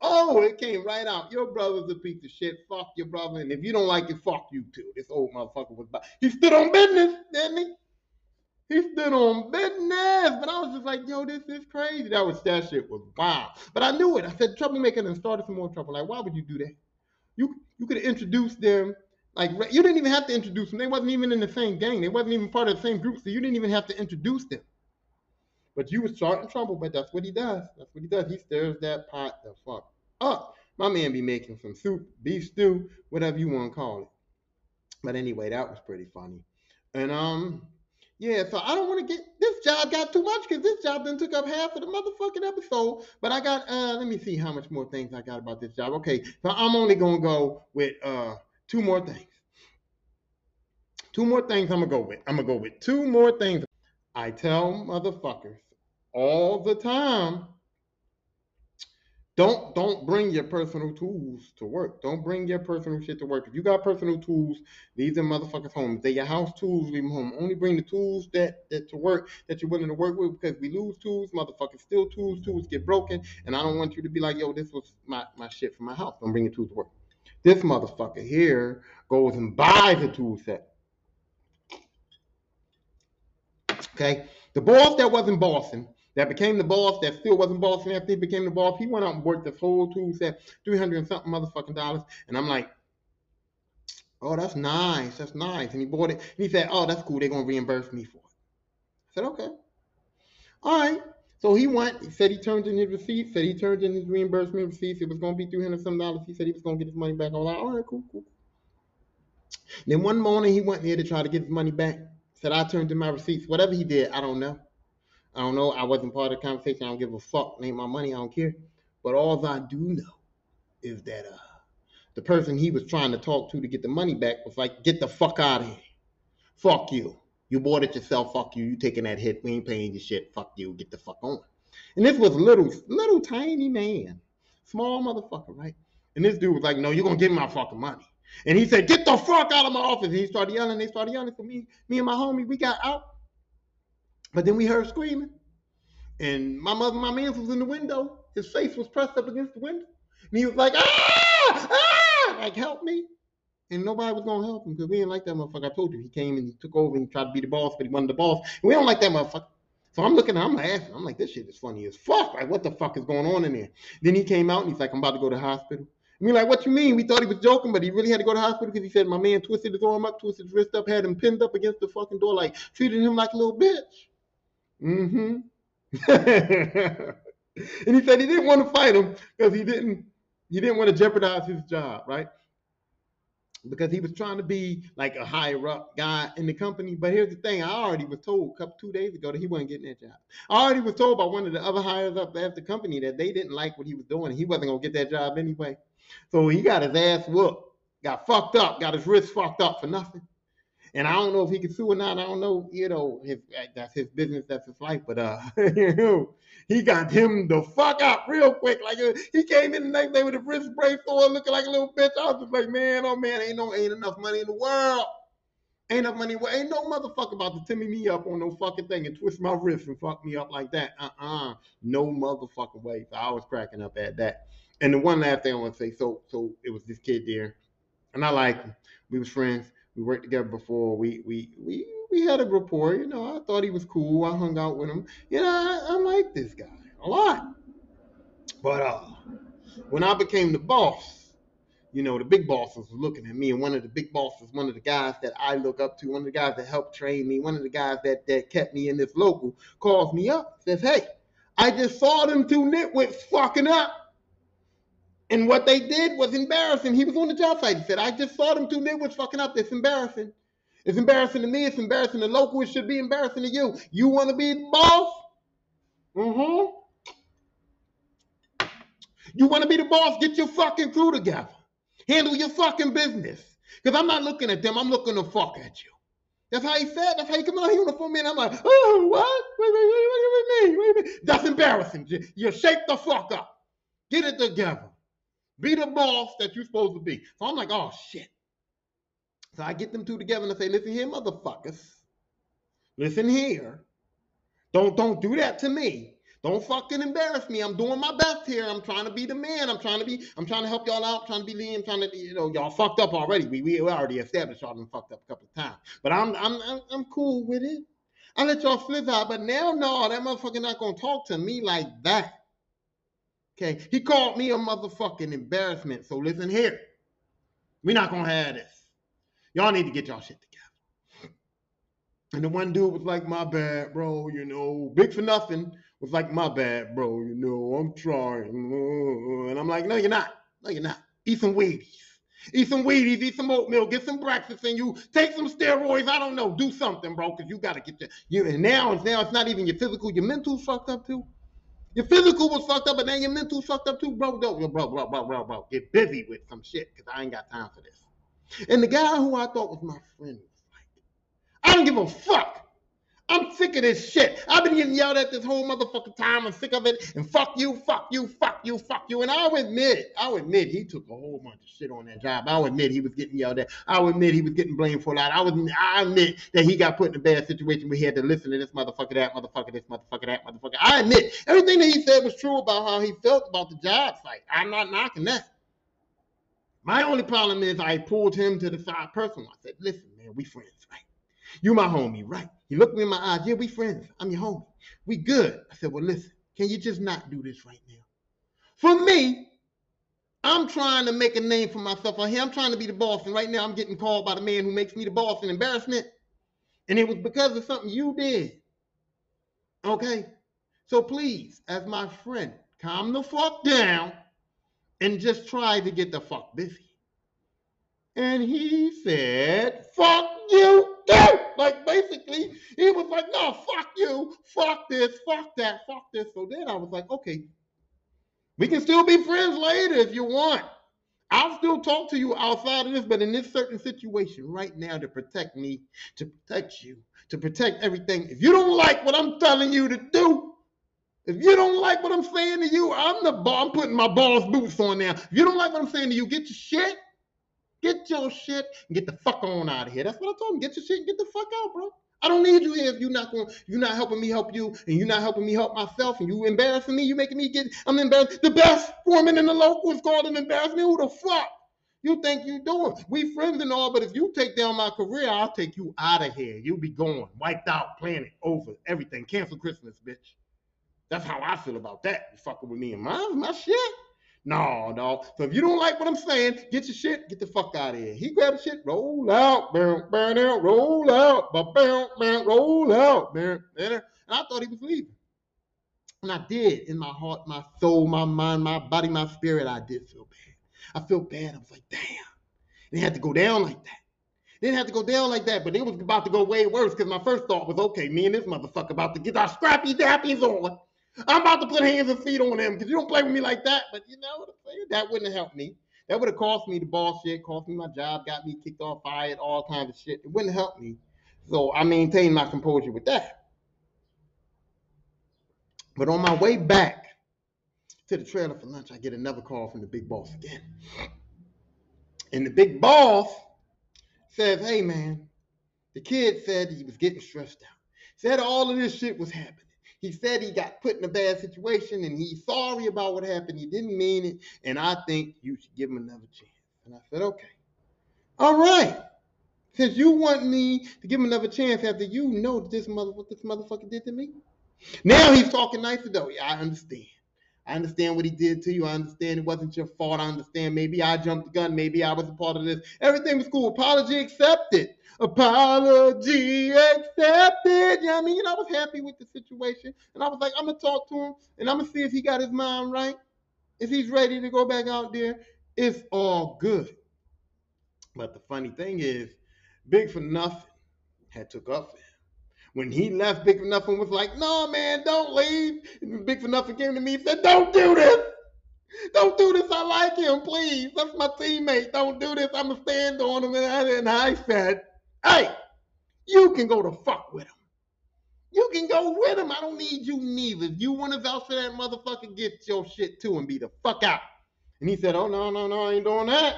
oh, it came right out. Your brother's a piece of shit. Fuck your brother. And if you don't like it, fuck you too. This old motherfucker was about. He stood on business, didn't he? He stood on business, but I was just like, yo, this is crazy. That was that shit was wild. But I knew it. I said troublemaker and started some more trouble. Like, why would you do that? You you could have introduced them like you didn't even have to introduce them. They wasn't even in the same gang. They wasn't even part of the same group, so you didn't even have to introduce them. But you was starting trouble. But that's what he does. That's what he does. He stirs that pot the fuck up. My man be making some soup, beef stew, whatever you want to call it. But anyway, that was pretty funny. And um, yeah, so I don't want to get this job got too much because this job then took up half of the motherfucking episode. But I got uh let me see how much more things I got about this job. Okay, so I'm only gonna go with uh two more things. Two more things I'm gonna go with. I'm gonna go with two more things. I tell motherfuckers all the time don't don't bring your personal tools to work. Don't bring your personal shit to work. If you got personal tools, leave them motherfuckers home. If they your house tools, leave them home. Only bring the tools that that to work that you're willing to work with because we lose tools, motherfuckers steal tools, tools get broken, and I don't want you to be like, yo, this was my, my shit for my house. Don't bring your tools to work. This motherfucker here goes and buys a tool set. Okay? The boss that wasn't bossing that became the boss, that still wasn't bossing after he became the boss. He went out and worked this whole tool set, 300 and something motherfucking dollars. And I'm like, oh, that's nice. That's nice. And he bought it. And he said, oh, that's cool. They're going to reimburse me for it. I said, okay. All right. So he went, he said he turned in his receipts, said he turned in his reimbursement receipts. It was going to be 300 some dollars. He said he was going to get his money back. I was like, all right, cool, cool. Then one morning he went there to try to get his money back. Said, I turned in my receipts. Whatever he did, I don't know. I don't know. I wasn't part of the conversation. I don't give a fuck. Name my money. I don't care. But all I do know is that uh, the person he was trying to talk to to get the money back was like, "Get the fuck out of here. Fuck you. You bought it yourself. Fuck you. You taking that hit. We ain't paying your shit. Fuck you. Get the fuck on." And this was little, little tiny man, small motherfucker, right? And this dude was like, "No, you're gonna give me my fucking money." And he said, "Get the fuck out of my office." And he started yelling. They started yelling. So me, me and my homie, we got out. But then we heard screaming. And my mother, my man was in the window. His face was pressed up against the window. And he was like, ah, ah, like, help me. And nobody was gonna help him because we didn't like that motherfucker. I told you he came and he took over and he tried to be the boss, but he wasn't the boss. And we don't like that motherfucker. So I'm looking, I'm laughing. I'm like, this shit is funny as fuck. Like, what the fuck is going on in there? Then he came out and he's like, I'm about to go to the hospital. And we like, what you mean? We thought he was joking, but he really had to go to the hospital because he said my man twisted his arm up, twisted his wrist up, had him pinned up against the fucking door, like treated him like a little bitch. Mm-hmm. and he said he didn't want to fight him because he didn't he didn't want to jeopardize his job, right? Because he was trying to be like a higher up guy in the company. But here's the thing: I already was told a couple two days ago that he wasn't getting that job. I already was told by one of the other hires up at the company that they didn't like what he was doing. He wasn't gonna get that job anyway. So he got his ass whooped, got fucked up, got his wrist fucked up for nothing. And I don't know if he can sue or not. I don't know, you know, his, that's his business, that's his life. But uh, you know, he got him the fuck out real quick. Like uh, he came in the next day with a wrist brace on, looking like a little bitch. I was just like, man, oh man, ain't no ain't enough money in the world. Ain't enough money. Ain't no motherfucker about to timmy me up on no fucking thing and twist my wrist and fuck me up like that. Uh-uh. No motherfucking way. So I was cracking up at that. And the one last thing I want to say, so so it was this kid there, and I like him. We was friends. We worked together before. We we we we had a rapport. You know, I thought he was cool. I hung out with him. You know, I, I like this guy a lot. But uh, when I became the boss, you know, the big bosses were looking at me, and one of the big bosses, one of the guys that I look up to, one of the guys that helped train me, one of the guys that that kept me in this local, calls me up, says, "Hey, I just saw them two nitwits fucking up." And what they did was embarrassing. He was on the job site. He said, I just saw them two niggas fucking up. It's embarrassing. It's embarrassing to me. It's embarrassing to local. It should be embarrassing to you. You want to be the boss? Mm-hmm. You want to be the boss? Get your fucking crew together. Handle your fucking business. Because I'm not looking at them. I'm looking to fuck at you. That's how he said. That's how he come out here for me. And I'm like, oh, what? Wait, wait, wait, wait. That's embarrassing. You shake the fuck up. Get it together. Be the boss that you're supposed to be. So I'm like, oh shit. So I get them two together and I say, listen here, motherfuckers. Listen here. Don't don't do that to me. Don't fucking embarrass me. I'm doing my best here. I'm trying to be the man. I'm trying to be, I'm trying to help y'all out. I'm trying to be lean. I'm trying to, you know, y'all fucked up already. We, we already established y'all been fucked up a couple of times. But I'm I'm I'm, I'm cool with it. I let y'all slip out, but now no, that motherfucker not gonna talk to me like that. Okay, he called me a motherfucking embarrassment. So listen here, we're not gonna have this. Y'all need to get y'all shit together. And the one dude was like, "My bad, bro. You know, big for nothing." Was like, "My bad, bro. You know, I'm trying." And I'm like, "No, you're not. No, you're not. Eat some Wheaties. Eat some Wheaties. Eat some oatmeal. Get some breakfast, and you take some steroids. I don't know. Do something, bro, because you got to get your you. And now, now it's not even your physical. Your mental fucked up too." Your physical was fucked up, but now your mental fucked up too, bro. Bro, bro, bro, bro, bro, bro. Get busy with some shit, because I ain't got time for this. And the guy who I thought was my friend was like, I don't give a fuck I'm sick of this shit. I've been getting yelled at this whole motherfucking time. I'm sick of it. And fuck you, fuck you, fuck you, fuck you. And I'll admit, I'll admit he took a whole bunch of shit on that job. I'll admit he was getting yelled at. I'll admit he was getting blamed for a lot. I was I admit that he got put in a bad situation where he had to listen to this motherfucker, that motherfucker, this motherfucker, that motherfucker. I admit everything that he said was true about how he felt about the job site. I'm not knocking that. My only problem is I pulled him to the side personally. I said, listen, man, we friends, right? You my homie, right? He looked me in my eyes. Yeah, we friends. I'm your homie. We good. I said, well, listen, can you just not do this right now? For me, I'm trying to make a name for myself out here. I'm trying to be the boss. And right now I'm getting called by the man who makes me the boss in embarrassment. And it was because of something you did. Okay? So please, as my friend, calm the fuck down and just try to get the fuck busy. And he said, fuck you too. Like basically, he was like, no, fuck you, fuck this, fuck that, fuck this. So then I was like, okay, we can still be friends later if you want. I'll still talk to you outside of this, but in this certain situation right now to protect me, to protect you, to protect everything. If you don't like what I'm telling you to do, if you don't like what I'm saying to you, I'm the ball. I'm putting my boss boots on now. If you don't like what I'm saying to you, get your shit Get your shit and get the fuck on out of here. That's what I told him. Get your shit and get the fuck out, bro. I don't need you here if you're not going, you're not helping me help you, and you're not helping me help myself, and you embarrassing me. You making me get, I'm embarrassed. The best foreman in the local is called an embarrassment. Who the fuck you think you're doing? We friends and all, but if you take down my career, I'll take you out of here. You'll be gone, wiped out, planet over, everything. Cancel Christmas, bitch. That's how I feel about that. You fucking with me and my my shit. No, no. So if you don't like what I'm saying, get your shit, get the fuck out of here. He grabbed shit, roll out, burn, burn out, roll out, burn, burn, roll out, burn, and I thought he was leaving. And I did in my heart, my soul, my mind, my body, my spirit, I did feel bad. I feel bad. I was like, damn. It had to go down like that. It didn't have to go down like that, but it was about to go way worse because my first thought was, okay, me and this motherfucker about to get our scrappy dappies on. I'm about to put hands and feet on him because you don't play with me like that. But you know? That wouldn't helped me. That would have cost me the ball shit, cost me my job, got me kicked off, fired, all kinds of shit. It wouldn't help me. So I maintained my composure with that. But on my way back to the trailer for lunch, I get another call from the big boss again. And the big boss says, Hey man, the kid said he was getting stressed out. Said all of this shit was happening. He said he got put in a bad situation and he's sorry about what happened. He didn't mean it. And I think you should give him another chance. And I said, okay. All right. Since you want me to give him another chance after you know this mother what this motherfucker did to me. Now he's talking nicer though. Yeah, I understand. I understand what he did to you. I understand it wasn't your fault. I understand maybe I jumped the gun. Maybe I was a part of this. Everything was cool. Apology accepted. Apology accepted. You know I mean? I was happy with the situation. And I was like, I'm going to talk to him and I'm going to see if he got his mind right. If he's ready to go back out there, it's all good. But the funny thing is, Big for Nothing had took up for. When he left, Big for Nothing was like, no, man, don't leave. And Big for Nothing came to me and said, don't do this. Don't do this. I like him, please. That's my teammate. Don't do this. I'm to stand on him. And I said, hey, you can go to fuck with him. You can go with him. I don't need you neither. If you want to vouch for that motherfucker, get your shit too and be the fuck out. And he said, oh, no, no, no, I ain't doing that.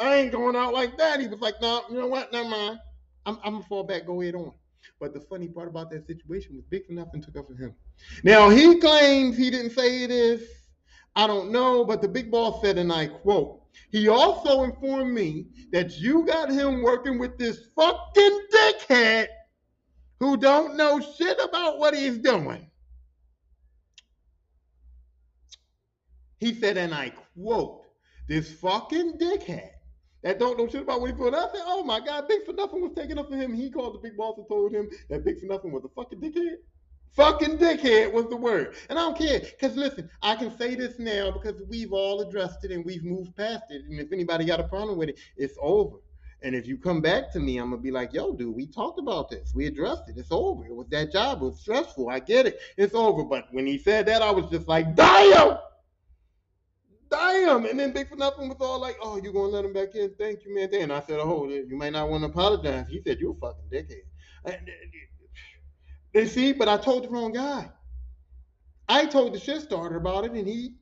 I ain't going out like that. He was like, no, you know what? Never mind. I'm, I'm gonna fall back, go ahead on. But the funny part about that situation was Big for Nothing took up for him. Now he claims he didn't say this. I don't know, but the big boss said, and I quote, he also informed me that you got him working with this fucking dickhead who don't know shit about what he's doing. He said, and I quote, this fucking dickhead that don't know shit about put. I said, oh my God, Big for Nothing was taking up for him. He called the big boss and told him that Big for Nothing was a fucking dickhead. Fucking dickhead was the word. And I don't care. Because listen, I can say this now because we've all addressed it and we've moved past it. And if anybody got a problem with it, it's over. And if you come back to me, I'm gonna be like, yo, dude, we talked about this. We addressed it. It's over. It was that job. It was stressful. I get it. It's over. But when he said that, I was just like, damn! Damn. And then Big for Nothing was all like, oh, you gonna let him back in? Thank you, man. And I said, oh, you might not want to apologize. He said, you a fucking dickhead. And, see, but I told the wrong guy. I told the shit starter about it, and he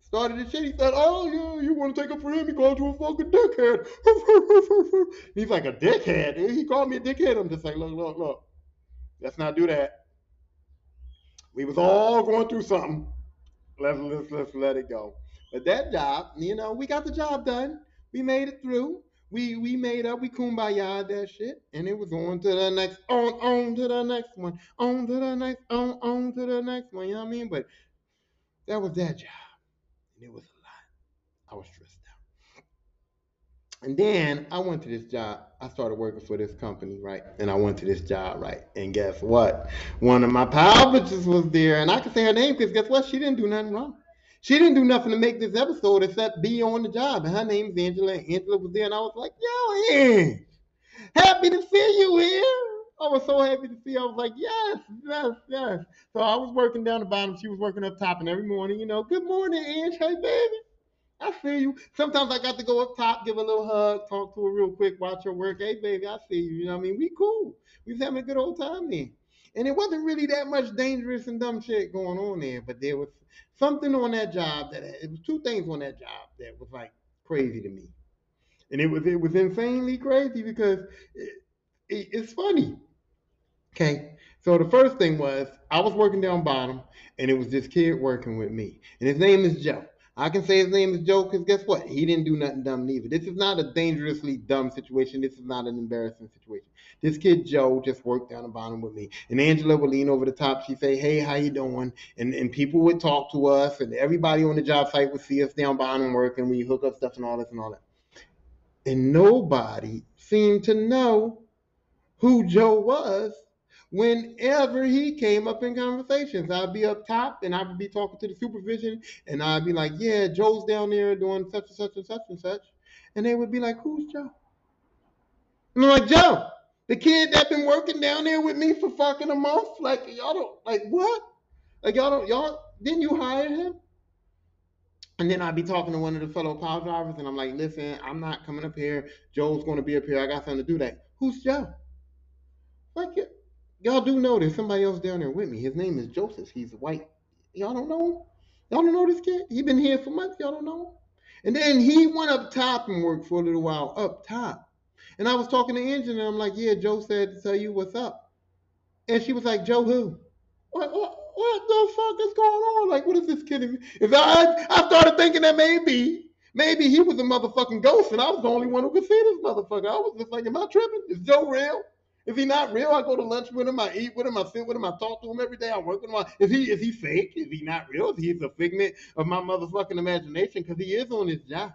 started the shit. He said, oh, yeah, you want to take up for him? He called you a fucking dickhead. He's like, a dickhead? He called me a dickhead. I'm just like, look, look, look. Let's not do that. We was all going through something. Let's, let's, let's let it go. But that job, you know, we got the job done. We made it through. We we made up. We kumbaya that shit, and it was on to the next, on on to the next one, on to the next, on on to the next one. You know what I mean? But that was that job, and it was a lot. I was stressed out. And then I went to this job. I started working for this company, right? And I went to this job, right? And guess what? One of my pal bitches was there, and I can say her name because guess what? She didn't do nothing wrong. She didn't do nothing to make this episode except be on the job. And her name's Angela. And Angela was there, and I was like, yo, Ange, happy to see you here. I was so happy to see. I was like, yes, yes, yes. So I was working down the bottom. She was working up top, and every morning, you know, good morning, Ange. Hey, baby. I see you. Sometimes I got to go up top, give a little hug, talk to her real quick, watch her work. Hey, baby, I see you. You know what I mean? We cool. We was having a good old time then. And it wasn't really that much dangerous and dumb shit going on there, but there was something on that job that it was two things on that job that was like crazy to me, and it was it was insanely crazy because it, it, it's funny. Okay, so the first thing was I was working down bottom, and it was this kid working with me, and his name is Joe. I can say his name is Joe because guess what? He didn't do nothing dumb neither. This is not a dangerously dumb situation. This is not an embarrassing situation. This kid Joe just worked down the bottom with me. And Angela would lean over the top. She'd say, Hey, how you doing? And and people would talk to us and everybody on the job site would see us down bottom working. And we hook up stuff and all this and all that. And nobody seemed to know who Joe was whenever he came up in conversations. I'd be up top and I would be talking to the supervision and I'd be like, yeah, Joe's down there doing such and such and such and such. And they would be like, Who's Joe? And I'm like, Joe, the kid that been working down there with me for fucking a month. Like, y'all don't, like, what? Like, y'all don't, y'all, didn't you hire him? And then I'd be talking to one of the fellow pile drivers, and I'm like, listen, I'm not coming up here. Joe's going to be up here. I got something to do that. Who's Joe? Like, y'all do know there's somebody else down there with me. His name is Joseph. He's white. Y'all don't know him? Y'all don't know this kid? He been here for months. Y'all don't know him? And then he went up top and worked for a little while up top. And I was talking to Angela, and I'm like, yeah, Joe said to tell you what's up. And she was like, Joe who? What, what, what the fuck is going on? Like, what is this kidding? If I, I started thinking that maybe, maybe he was a motherfucking ghost, and I was the only one who could see this motherfucker. I was just like, am I tripping? Is Joe real? If he not real, I go to lunch with him, I eat with him, I sit with him, I talk to him every day, I work with him. Is he is he fake? Is he not real? Is he a figment of my motherfucking imagination? Because he is on his job.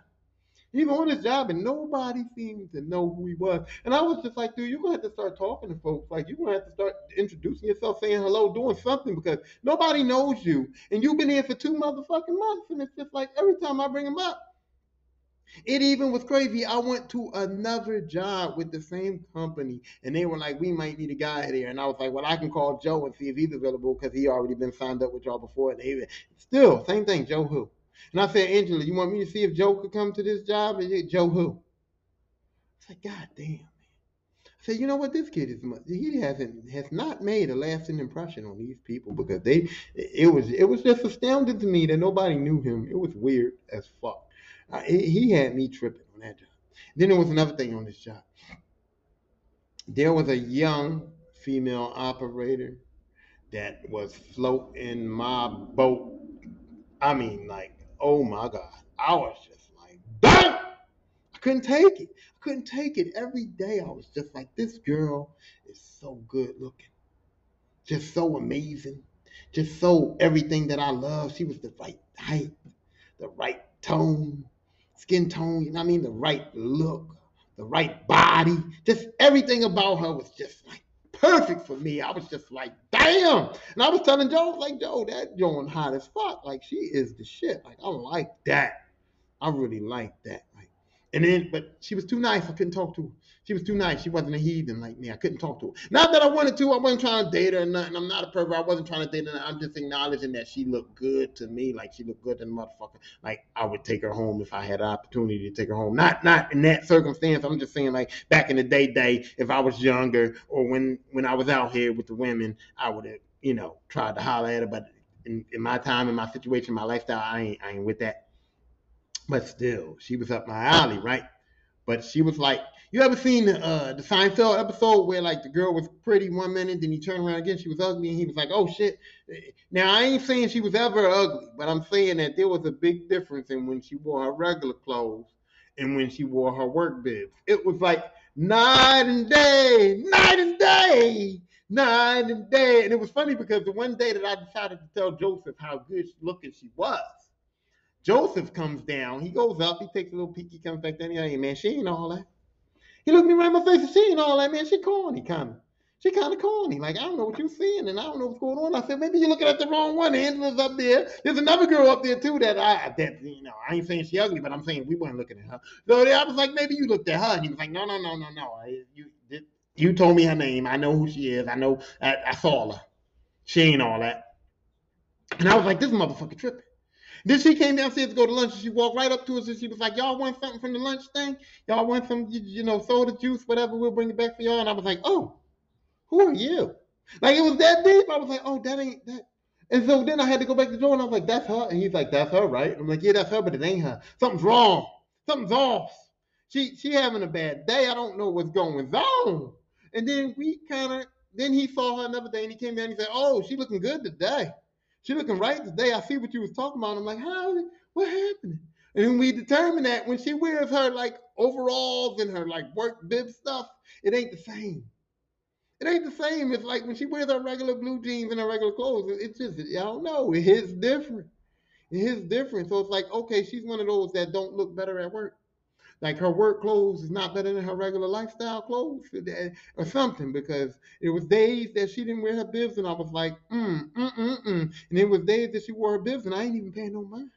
He's on his job and nobody seems to know who he was. And I was just like, dude, you're gonna have to start talking to folks. Like you're gonna have to start introducing yourself, saying hello, doing something because nobody knows you. And you've been here for two motherfucking months. And it's just like every time I bring him up, it even was crazy. I went to another job with the same company, and they were like, "We might need a guy there." And I was like, "Well, I can call Joe and see if he's available because he already been signed up with y'all before." And they still same thing, Joe who. And I said, Angela, you want me to see if Joe could come to this job? And said, Joe who? I said, God damn. I said, you know what? This kid is he hasn't has not made a lasting impression on these people because they it was it was just astounding to me that nobody knew him. It was weird as fuck. Uh, he had me tripping on that job. Then there was another thing on this job. There was a young female operator that was floating my boat. I mean, like, oh my God. I was just like, Bam! I couldn't take it. I couldn't take it. Every day I was just like, this girl is so good looking. Just so amazing. Just so everything that I love. She was the right height, the right tone, skin tone, you know what I mean? The right look, the right body, just everything about her was just like perfect for me. I was just like, damn. And I was telling Joe, like, Joe, that Joan hot as fuck. Like, she is the shit. Like, I like that. I really like that. Like, and then, but she was too nice. I couldn't talk to her. She was too nice. She wasn't a heathen like me. I couldn't talk to her. Not that I wanted to. I wasn't trying to date her or nothing. I'm not a pervert. I wasn't trying to date her. I'm just acknowledging that she looked good to me. Like she looked good to the motherfucker. Like I would take her home if I had an opportunity to take her home. Not not in that circumstance. I'm just saying like back in the day day, if I was younger or when when I was out here with the women, I would have, you know, tried to holler at her. But in, in my time, in my situation, my lifestyle, I ain't I ain't with that. But still, she was up my alley, right? But she was like, you ever seen the uh, the Seinfeld episode where like the girl was pretty one minute, then he turned around again, she was ugly, and he was like, oh shit. Now I ain't saying she was ever ugly, but I'm saying that there was a big difference in when she wore her regular clothes and when she wore her work bibs. It was like night and day, night and day, night and day. And it was funny because the one day that I decided to tell Joseph how good looking she was, Joseph comes down. He goes up. He takes a little peek. He comes back down. Hey, man, she ain't all that. He looked me right in my face and she ain't all that, man. She corny, kind of. She kind of corny. Like, I don't know what you're seeing and I don't know what's going on. I said, maybe you're looking at the wrong one. Angela's up there. There's another girl up there, too, that I, that, you know, I ain't saying she ugly, but I'm saying we weren't looking at her. So I was like, maybe you looked at her. And he was like, no, no, no, no, no. You, you told me her name. I know who she is. I know, I, I saw her. She ain't all that. And I was like, this motherfucker tripping. Then she came downstairs to go to lunch. And she walked right up to us and she was like, "Y'all want something from the lunch thing? Y'all want some, you, you know, soda juice, whatever? We'll bring it back for y'all." And I was like, "Oh, who are you?" Like it was that deep. I was like, "Oh, that ain't that." And so then I had to go back to Joe and I was like, "That's her." And he's like, "That's her, right?" I'm like, "Yeah, that's her, but it ain't her. Something's wrong. Something's off. She she having a bad day. I don't know what's going on." And then we kind of then he saw her another day and he came down and he said, "Oh, she looking good today." She looking right today. I see what you was talking about. I'm like, how? What happened? And we determined that when she wears her like overalls and her like work bib stuff, it ain't the same. It ain't the same. It's like when she wears her regular blue jeans and her regular clothes. It's just I don't know. It hits different. It hits different. So it's like okay, she's one of those that don't look better at work like her work clothes is not better than her regular lifestyle clothes or something because it was days that she didn't wear her bibs and I was like, mm, mm, mm, mm. And it was days that she wore her bibs and I ain't even paying no mind.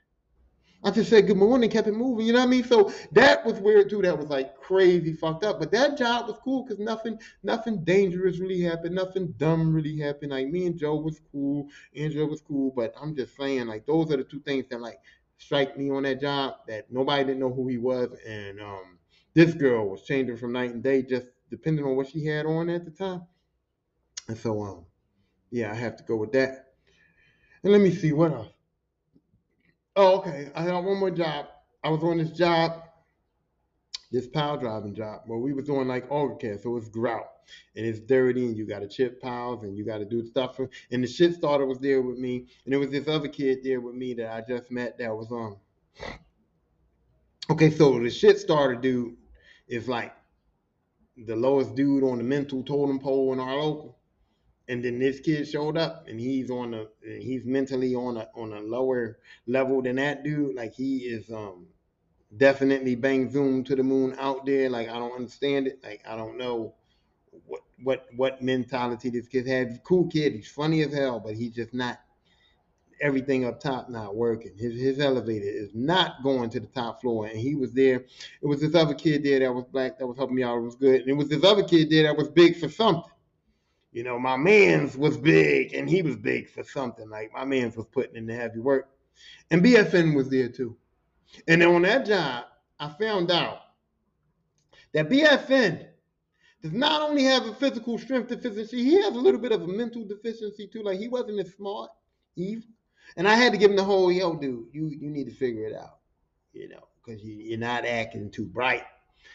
I just said good morning, kept it moving. You know what I mean? So that was weird too. That was like crazy fucked up. But that job was cool because nothing, nothing dangerous really happened. Nothing dumb really happened. Like me and Joe was cool. Angela was cool. But I'm just saying, like those are the two things that like strike me on that job. That nobody didn't know who he was, and um, this girl was changing from night and day, just depending on what she had on at the time. And so um, yeah, I have to go with that. And let me see what else. Oh, okay. I had one more job. I was on this job, this pile driving job, where we was doing like auger cast, so it's grout and it's dirty, and you got to chip piles and you got to do stuff. And the shit starter was there with me, and there was this other kid there with me that I just met that was um. Okay, so the shit starter dude is like the lowest dude on the mental totem pole in our local and then this kid showed up and he's on a he's mentally on a on a lower level than that dude like he is um definitely bang zoom to the moon out there like i don't understand it like i don't know what what mentality this kid has cool kid he's funny as hell but he's just not everything up top not working his his elevator is not going to the top floor and he was there it was this other kid there that was black that was helping me out it was good and it was this other kid there that was big for something you know, my man's was big and he was big for something. Like my man's was putting in the heavy work. And BFN was there too. And then on that job, I found out that BFN does not only have a physical strength deficiency, he has a little bit of a mental deficiency too. Like he wasn't as smart, Eve. And I had to give him the whole, yo, dude, you you need to figure it out, you know, because you, you're not acting too bright.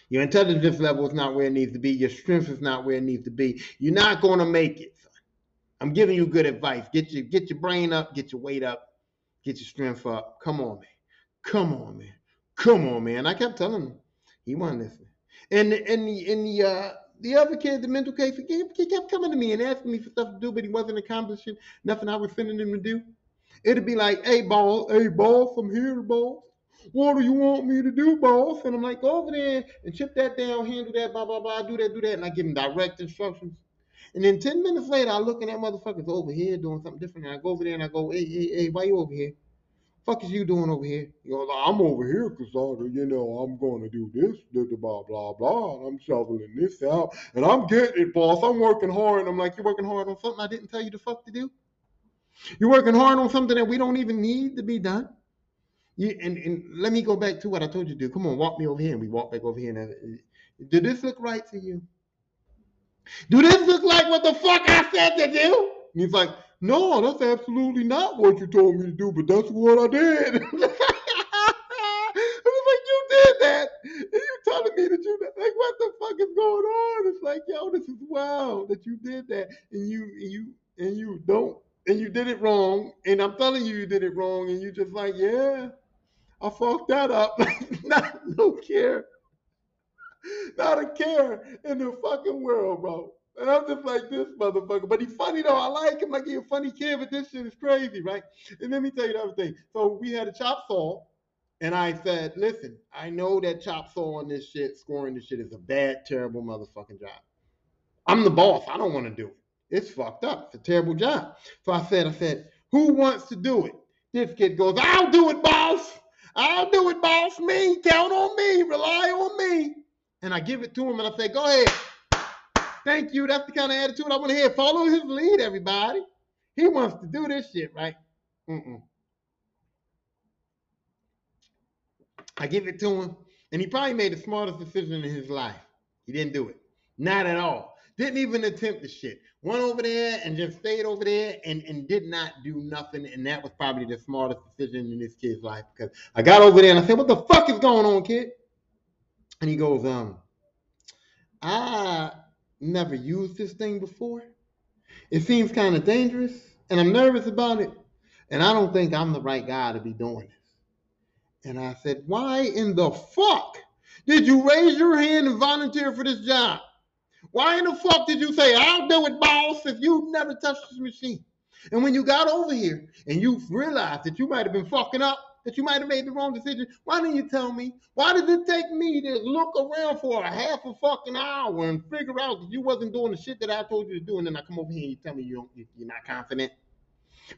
Your intelligence level is not where it needs to be. Your strength is not where it needs to be. You're not going to make it. I'm giving you good advice. Get your get your brain up, get your weight up, get your strength up. Come on, man. Come on, man. Come on, man. I kept telling him. He wasn't listening. And and the and the uh the other kid, the mental case, he kept coming to me and asking me for stuff to do, but he wasn't accomplishing nothing I was sending him to do. It'd be like, hey, ball, hey, ball, from here, boss. What do you want me to do, boss? And I'm like, go over there and chip that down, handle that, blah, blah, blah, do that, do that. And I give him direct instructions. And then 10 minutes later, I look and that motherfucker's over here doing something different. And I go over there and I go, hey, hey, hey, why you over here? Fuck is you doing over here? You know, I'm over here because, you know, I'm going to do this, blah, blah, blah. And I'm shoveling this out. And I'm getting it, boss. I'm working hard. And I'm like, you're working hard on something I didn't tell you the fuck to do? You're working hard on something that we don't even need to be done? You, and, and let me go back to what I told you to do. Come on, walk me over here. And we walk back over here. And uh, did this look right to you? Do this look like what the fuck I said to do? And he's like, no, that's absolutely not what you told me to do, but that's what I did. I was like, you did that. And you're telling me that you like what the fuck is going on? It's like, yo, this is wild that you did that. And you and you and you don't and you did it wrong. And I'm telling you you did it wrong. And you just like, yeah. I fucked that up. not no care. Not a care in the fucking world, bro. And I'm just like this motherfucker. But he's funny though. I like him. Like he's a funny kid, but this shit is crazy, right? And let me tell you the other thing. So we had a chop saw, and I said, listen, I know that chop saw on this shit, scoring this shit is a bad, terrible motherfucking job. I'm the boss. I don't want to do it. It's fucked up. It's a terrible job. So I said, I said, who wants to do it? This kid goes, I'll do it, boss. I'll do it, boss. Me, count on me, rely on me. And I give it to him and I say, go ahead. Thank you. That's the kind of attitude I want to hear. Follow his lead, everybody. He wants to do this shit, right? Mm-mm. I give it to him, and he probably made the smartest decision in his life. He didn't do it. Not at all. Didn't even attempt the shit. Went over there and just stayed over there and, and did not do nothing. And that was probably the smartest decision in this kid's life because I got over there and I said, What the fuck is going on, kid? And he goes, Um, I never used this thing before. It seems kind of dangerous and I'm nervous about it. And I don't think I'm the right guy to be doing this. And I said, Why in the fuck did you raise your hand and volunteer for this job? Why in the fuck did you say, I'll do it, boss, if you've never touched this machine? And when you got over here and you realized that you might have been fucking up, that you might have made the wrong decision, why didn't you tell me? Why did it take me to look around for a half a fucking hour and figure out that you wasn't doing the shit that I told you to do? And then I come over here and you tell me you you're not confident?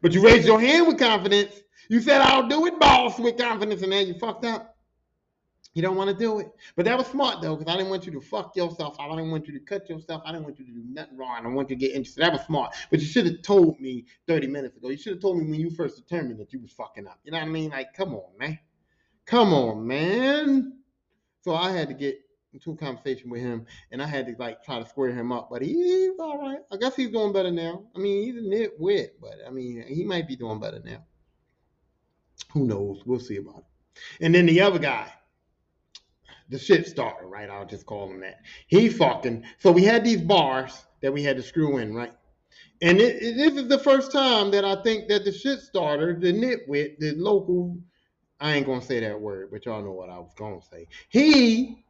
But you raised your hand with confidence. You said, I'll do it, boss, with confidence, and then you fucked up. You don't want to do it. But that was smart though, because I didn't want you to fuck yourself. I didn't want you to cut yourself. I didn't want you to do nothing wrong. I didn't want you to get interested. That was smart. But you should have told me 30 minutes ago. You should have told me when you first determined that you was fucking up. You know what I mean? Like, come on, man. Come on, man. So I had to get into a conversation with him and I had to like try to square him up. But he's all right. I guess he's doing better now. I mean, he's a nitwit, but I mean, he might be doing better now. Who knows? We'll see about it. And then the other guy the shit starter, right? I'll just call him that. He fucking. So we had these bars that we had to screw in, right? And it, it, this is the first time that I think that the shit starter, the nitwit, the local, I ain't gonna say that word, but y'all know what I was gonna say. He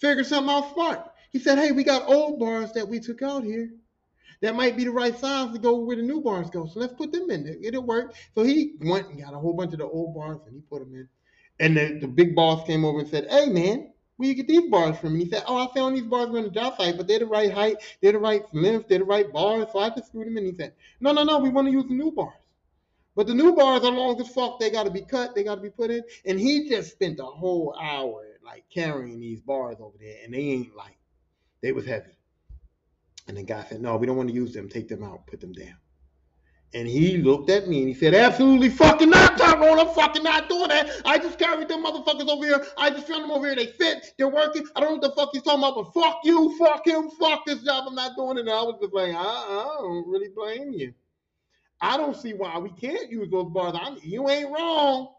figured something out smart. He said, "Hey, we got old bars that we took out here." That might be the right size to go where the new bars go. So let's put them in there. It'll work. So he went and got a whole bunch of the old bars and he put them in. And the, the big boss came over and said, Hey, man, where you get these bars from? And he said, Oh, I found these bars on the job site, but they're the right height, they're the right length, they're the right bars. So I just screwed them in. He said, No, no, no, we want to use the new bars. But the new bars are long as fuck. They got to be cut, they got to be put in. And he just spent a whole hour like carrying these bars over there, and they ain't light. They was heavy. And the guy said, No, we don't want to use them. Take them out, put them down. And he looked at me and he said, Absolutely fucking not, Tyrone. I'm fucking not doing that. I just carried them motherfuckers over here. I just found them over here. They fit. They're working. I don't know what the fuck he's talking about, but fuck you, fuck him, fuck this job. I'm not doing it. And I was just like, I, I don't really blame you. I don't see why we can't use those bars. I, you ain't wrong.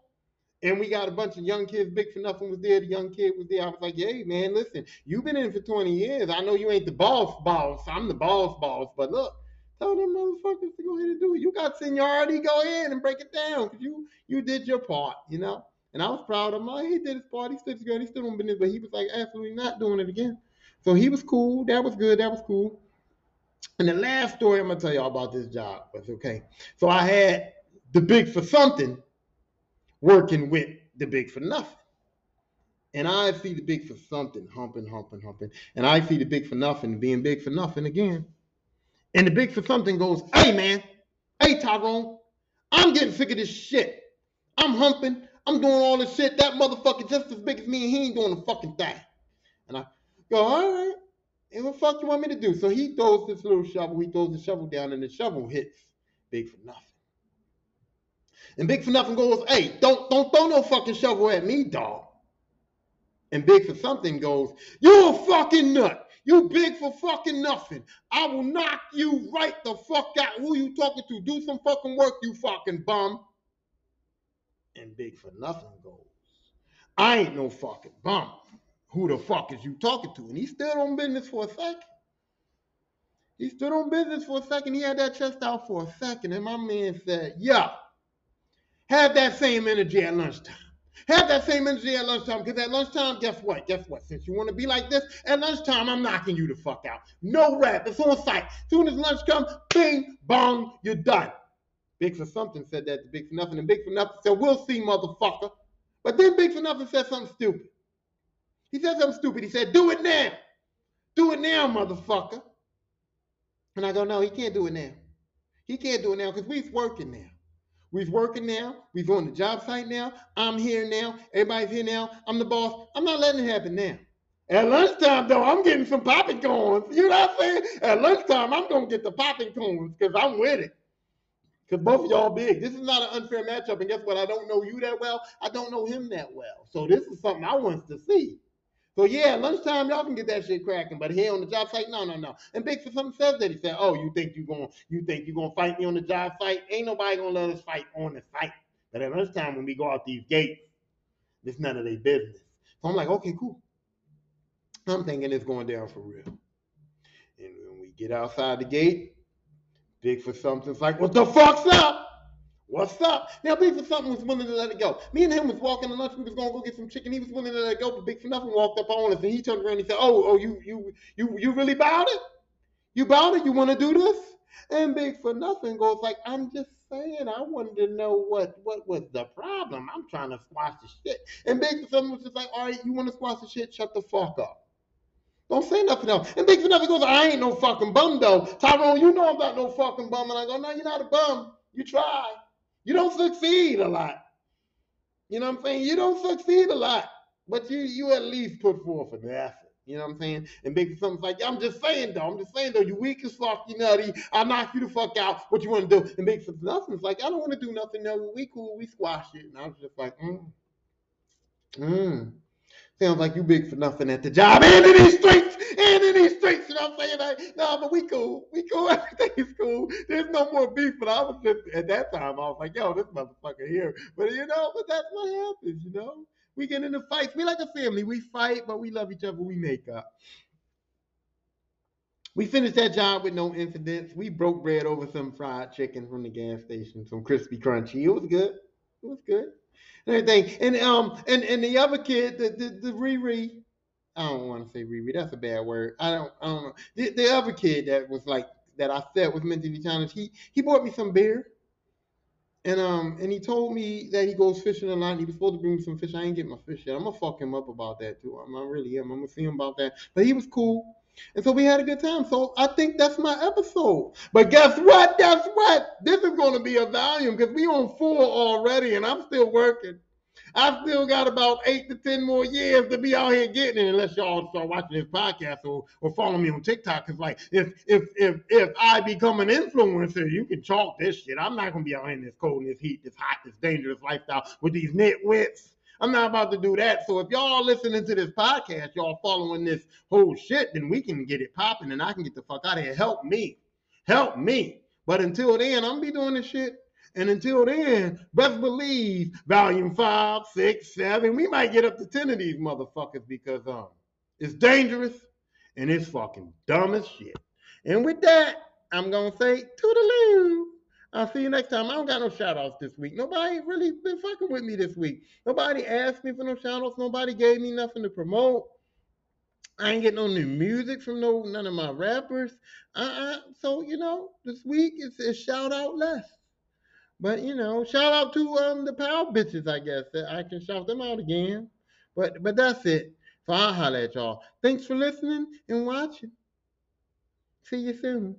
And we got a bunch of young kids. Big for nothing was there. The young kid was there. I was like, hey, man, listen, you've been in for 20 years. I know you ain't the boss boss. I'm the boss boss. But look, Tell them motherfuckers to go ahead and do it. You got seniority, go ahead and break it down because you you did your part, you know. And I was proud of him. He did his part. He stood his ground. He stood on business, but he was like absolutely not doing it again. So he was cool. That was good. That was cool. And the last story I'm gonna tell y'all about this job was okay. So I had the big for something working with the big for nothing. And I see the big for something humping, humping, humping. And I see the big for nothing being big for nothing again. And the big for something goes, hey man, hey Tyrone, I'm getting sick of this shit. I'm humping, I'm doing all this shit. That motherfucker just as big as me, and he ain't doing a fucking thing. And I go, all right, and what the fuck you want me to do? So he throws this little shovel, he throws the shovel down, and the shovel hits Big for nothing. And Big for nothing goes, hey, don't don't throw no fucking shovel at me, dog. And Big for something goes, you're a fucking nut. You big for fucking nothing. I will knock you right the fuck out. Who you talking to? Do some fucking work, you fucking bum. And big for nothing goes. I ain't no fucking bum. Who the fuck is you talking to? And he stood on business for a second. He stood on business for a second. He had that chest out for a second. And my man said, Yeah, have that same energy at lunchtime. Have that same energy at lunchtime because at lunchtime, guess what? Guess what? Since you want to be like this, at lunchtime, I'm knocking you the fuck out. No rap. It's on site. Soon as lunch comes, bing, bong, you're done. Big for something said that to Big for nothing, and Big for nothing said, We'll see, motherfucker. But then Big for nothing said something stupid. He said something stupid. He said, Do it now. Do it now, motherfucker. And I go, No, he can't do it now. He can't do it now because we's working now. We've working now. We've on the job site now. I'm here now. Everybody's here now. I'm the boss. I'm not letting it happen now. At lunchtime, though, I'm getting some popping corns. You know what I'm saying? At lunchtime, I'm gonna get the popping corns because I'm with it. Because both of y'all big. This is not an unfair matchup. And guess what? I don't know you that well. I don't know him that well. So this is something I want to see. So yeah, lunchtime y'all can get that shit cracking, but here on the job site, no, no, no. And Big for something says that he said, "Oh, you think you going you think you gonna fight me on the job site? Ain't nobody gonna let us fight on the site. But at lunchtime when we go out these gates, it's none of their business." So I'm like, okay, cool. I'm thinking it's going down for real. And when we get outside the gate, Big for something's like, "What the fuck's up?" What's up? Now, Big for something was willing to let it go. Me and him was walking to lunch. We was gonna go get some chicken. He was willing to let it go, but Big for nothing walked up on us and he turned around and he said, "Oh, oh, you, you, you, you really about it? You about it? You want to do this?" And Big for nothing goes like, "I'm just saying. I wanted to know what what was the problem. I'm trying to squash the shit." And Big for something was just like, "All right, you want to squash the shit? Shut the fuck up." Don't say nothing else. And Big for nothing goes, I ain't no fucking bum though. Tyrone, you know I'm not no fucking bum. And I go, no, you're not a bum. You try. You don't succeed a lot. You know what I'm saying? You don't succeed a lot, but you you at least put forth an effort. You know what I'm saying? And Big something's like, I'm just saying though, I'm just saying though, you weak as fuck, you nutty. I'll knock you the fuck out. What you want to do? And Big nothing's like, I don't want to do nothing. No, we cool, we squash it. And I was just like, mm. Mm. Sounds like you big for nothing at the job and in these streets, and in these streets. You know what I'm saying? Like, no, but we cool. We cool. Everything is cool. There's no more beef. But I was just, at that time, I was like, yo, this motherfucker here. But you know, but that's what happens, you know? We get into fights. We like a family. We fight, but we love each other. We make up. We finished that job with no incidents. We broke bread over some fried chicken from the gas station, some crispy crunchy. It was good. It was good and everything. And um and and the other kid, the the, the Riri, I don't want to say Riri. That's a bad word. I don't I don't know. The, the other kid that was like that I said was mentally challenged. He he bought me some beer. And um and he told me that he goes fishing a lot. And he was supposed to bring me some fish. I ain't get my fish yet. I'm gonna fuck him up about that too. I'm, I really am. I'm gonna see him about that. But he was cool. And so we had a good time. So I think that's my episode. But guess what? Guess what? This is going to be a volume because we on four already, and I'm still working. I still got about eight to ten more years to be out here getting it, unless y'all start watching this podcast or, or follow me on TikTok. Cause like if if if if I become an influencer, you can chalk this shit. I'm not gonna be out here in this cold, this heat, this hot, this dangerous lifestyle with these nitwits. I'm not about to do that. So if y'all listening to this podcast, y'all following this whole shit, then we can get it popping and I can get the fuck out of here. Help me. Help me. But until then, I'm be doing this shit. And until then, best believe volume five, six, seven, we might get up to 10 of these motherfuckers because um it's dangerous and it's fucking dumb as shit. And with that, I'm gonna say toodaloo. I'll see you next time. I don't got no shout outs this week. Nobody really been fucking with me this week. Nobody asked me for no shout outs. Nobody gave me nothing to promote. I ain't getting no new music from no none of my rappers. Uh-uh. So, you know, this week it's a shout out less. But you know, shout out to um the pal bitches, I guess. I can shout them out again. But but that's it. So I'll holler at y'all. Thanks for listening and watching. See you soon.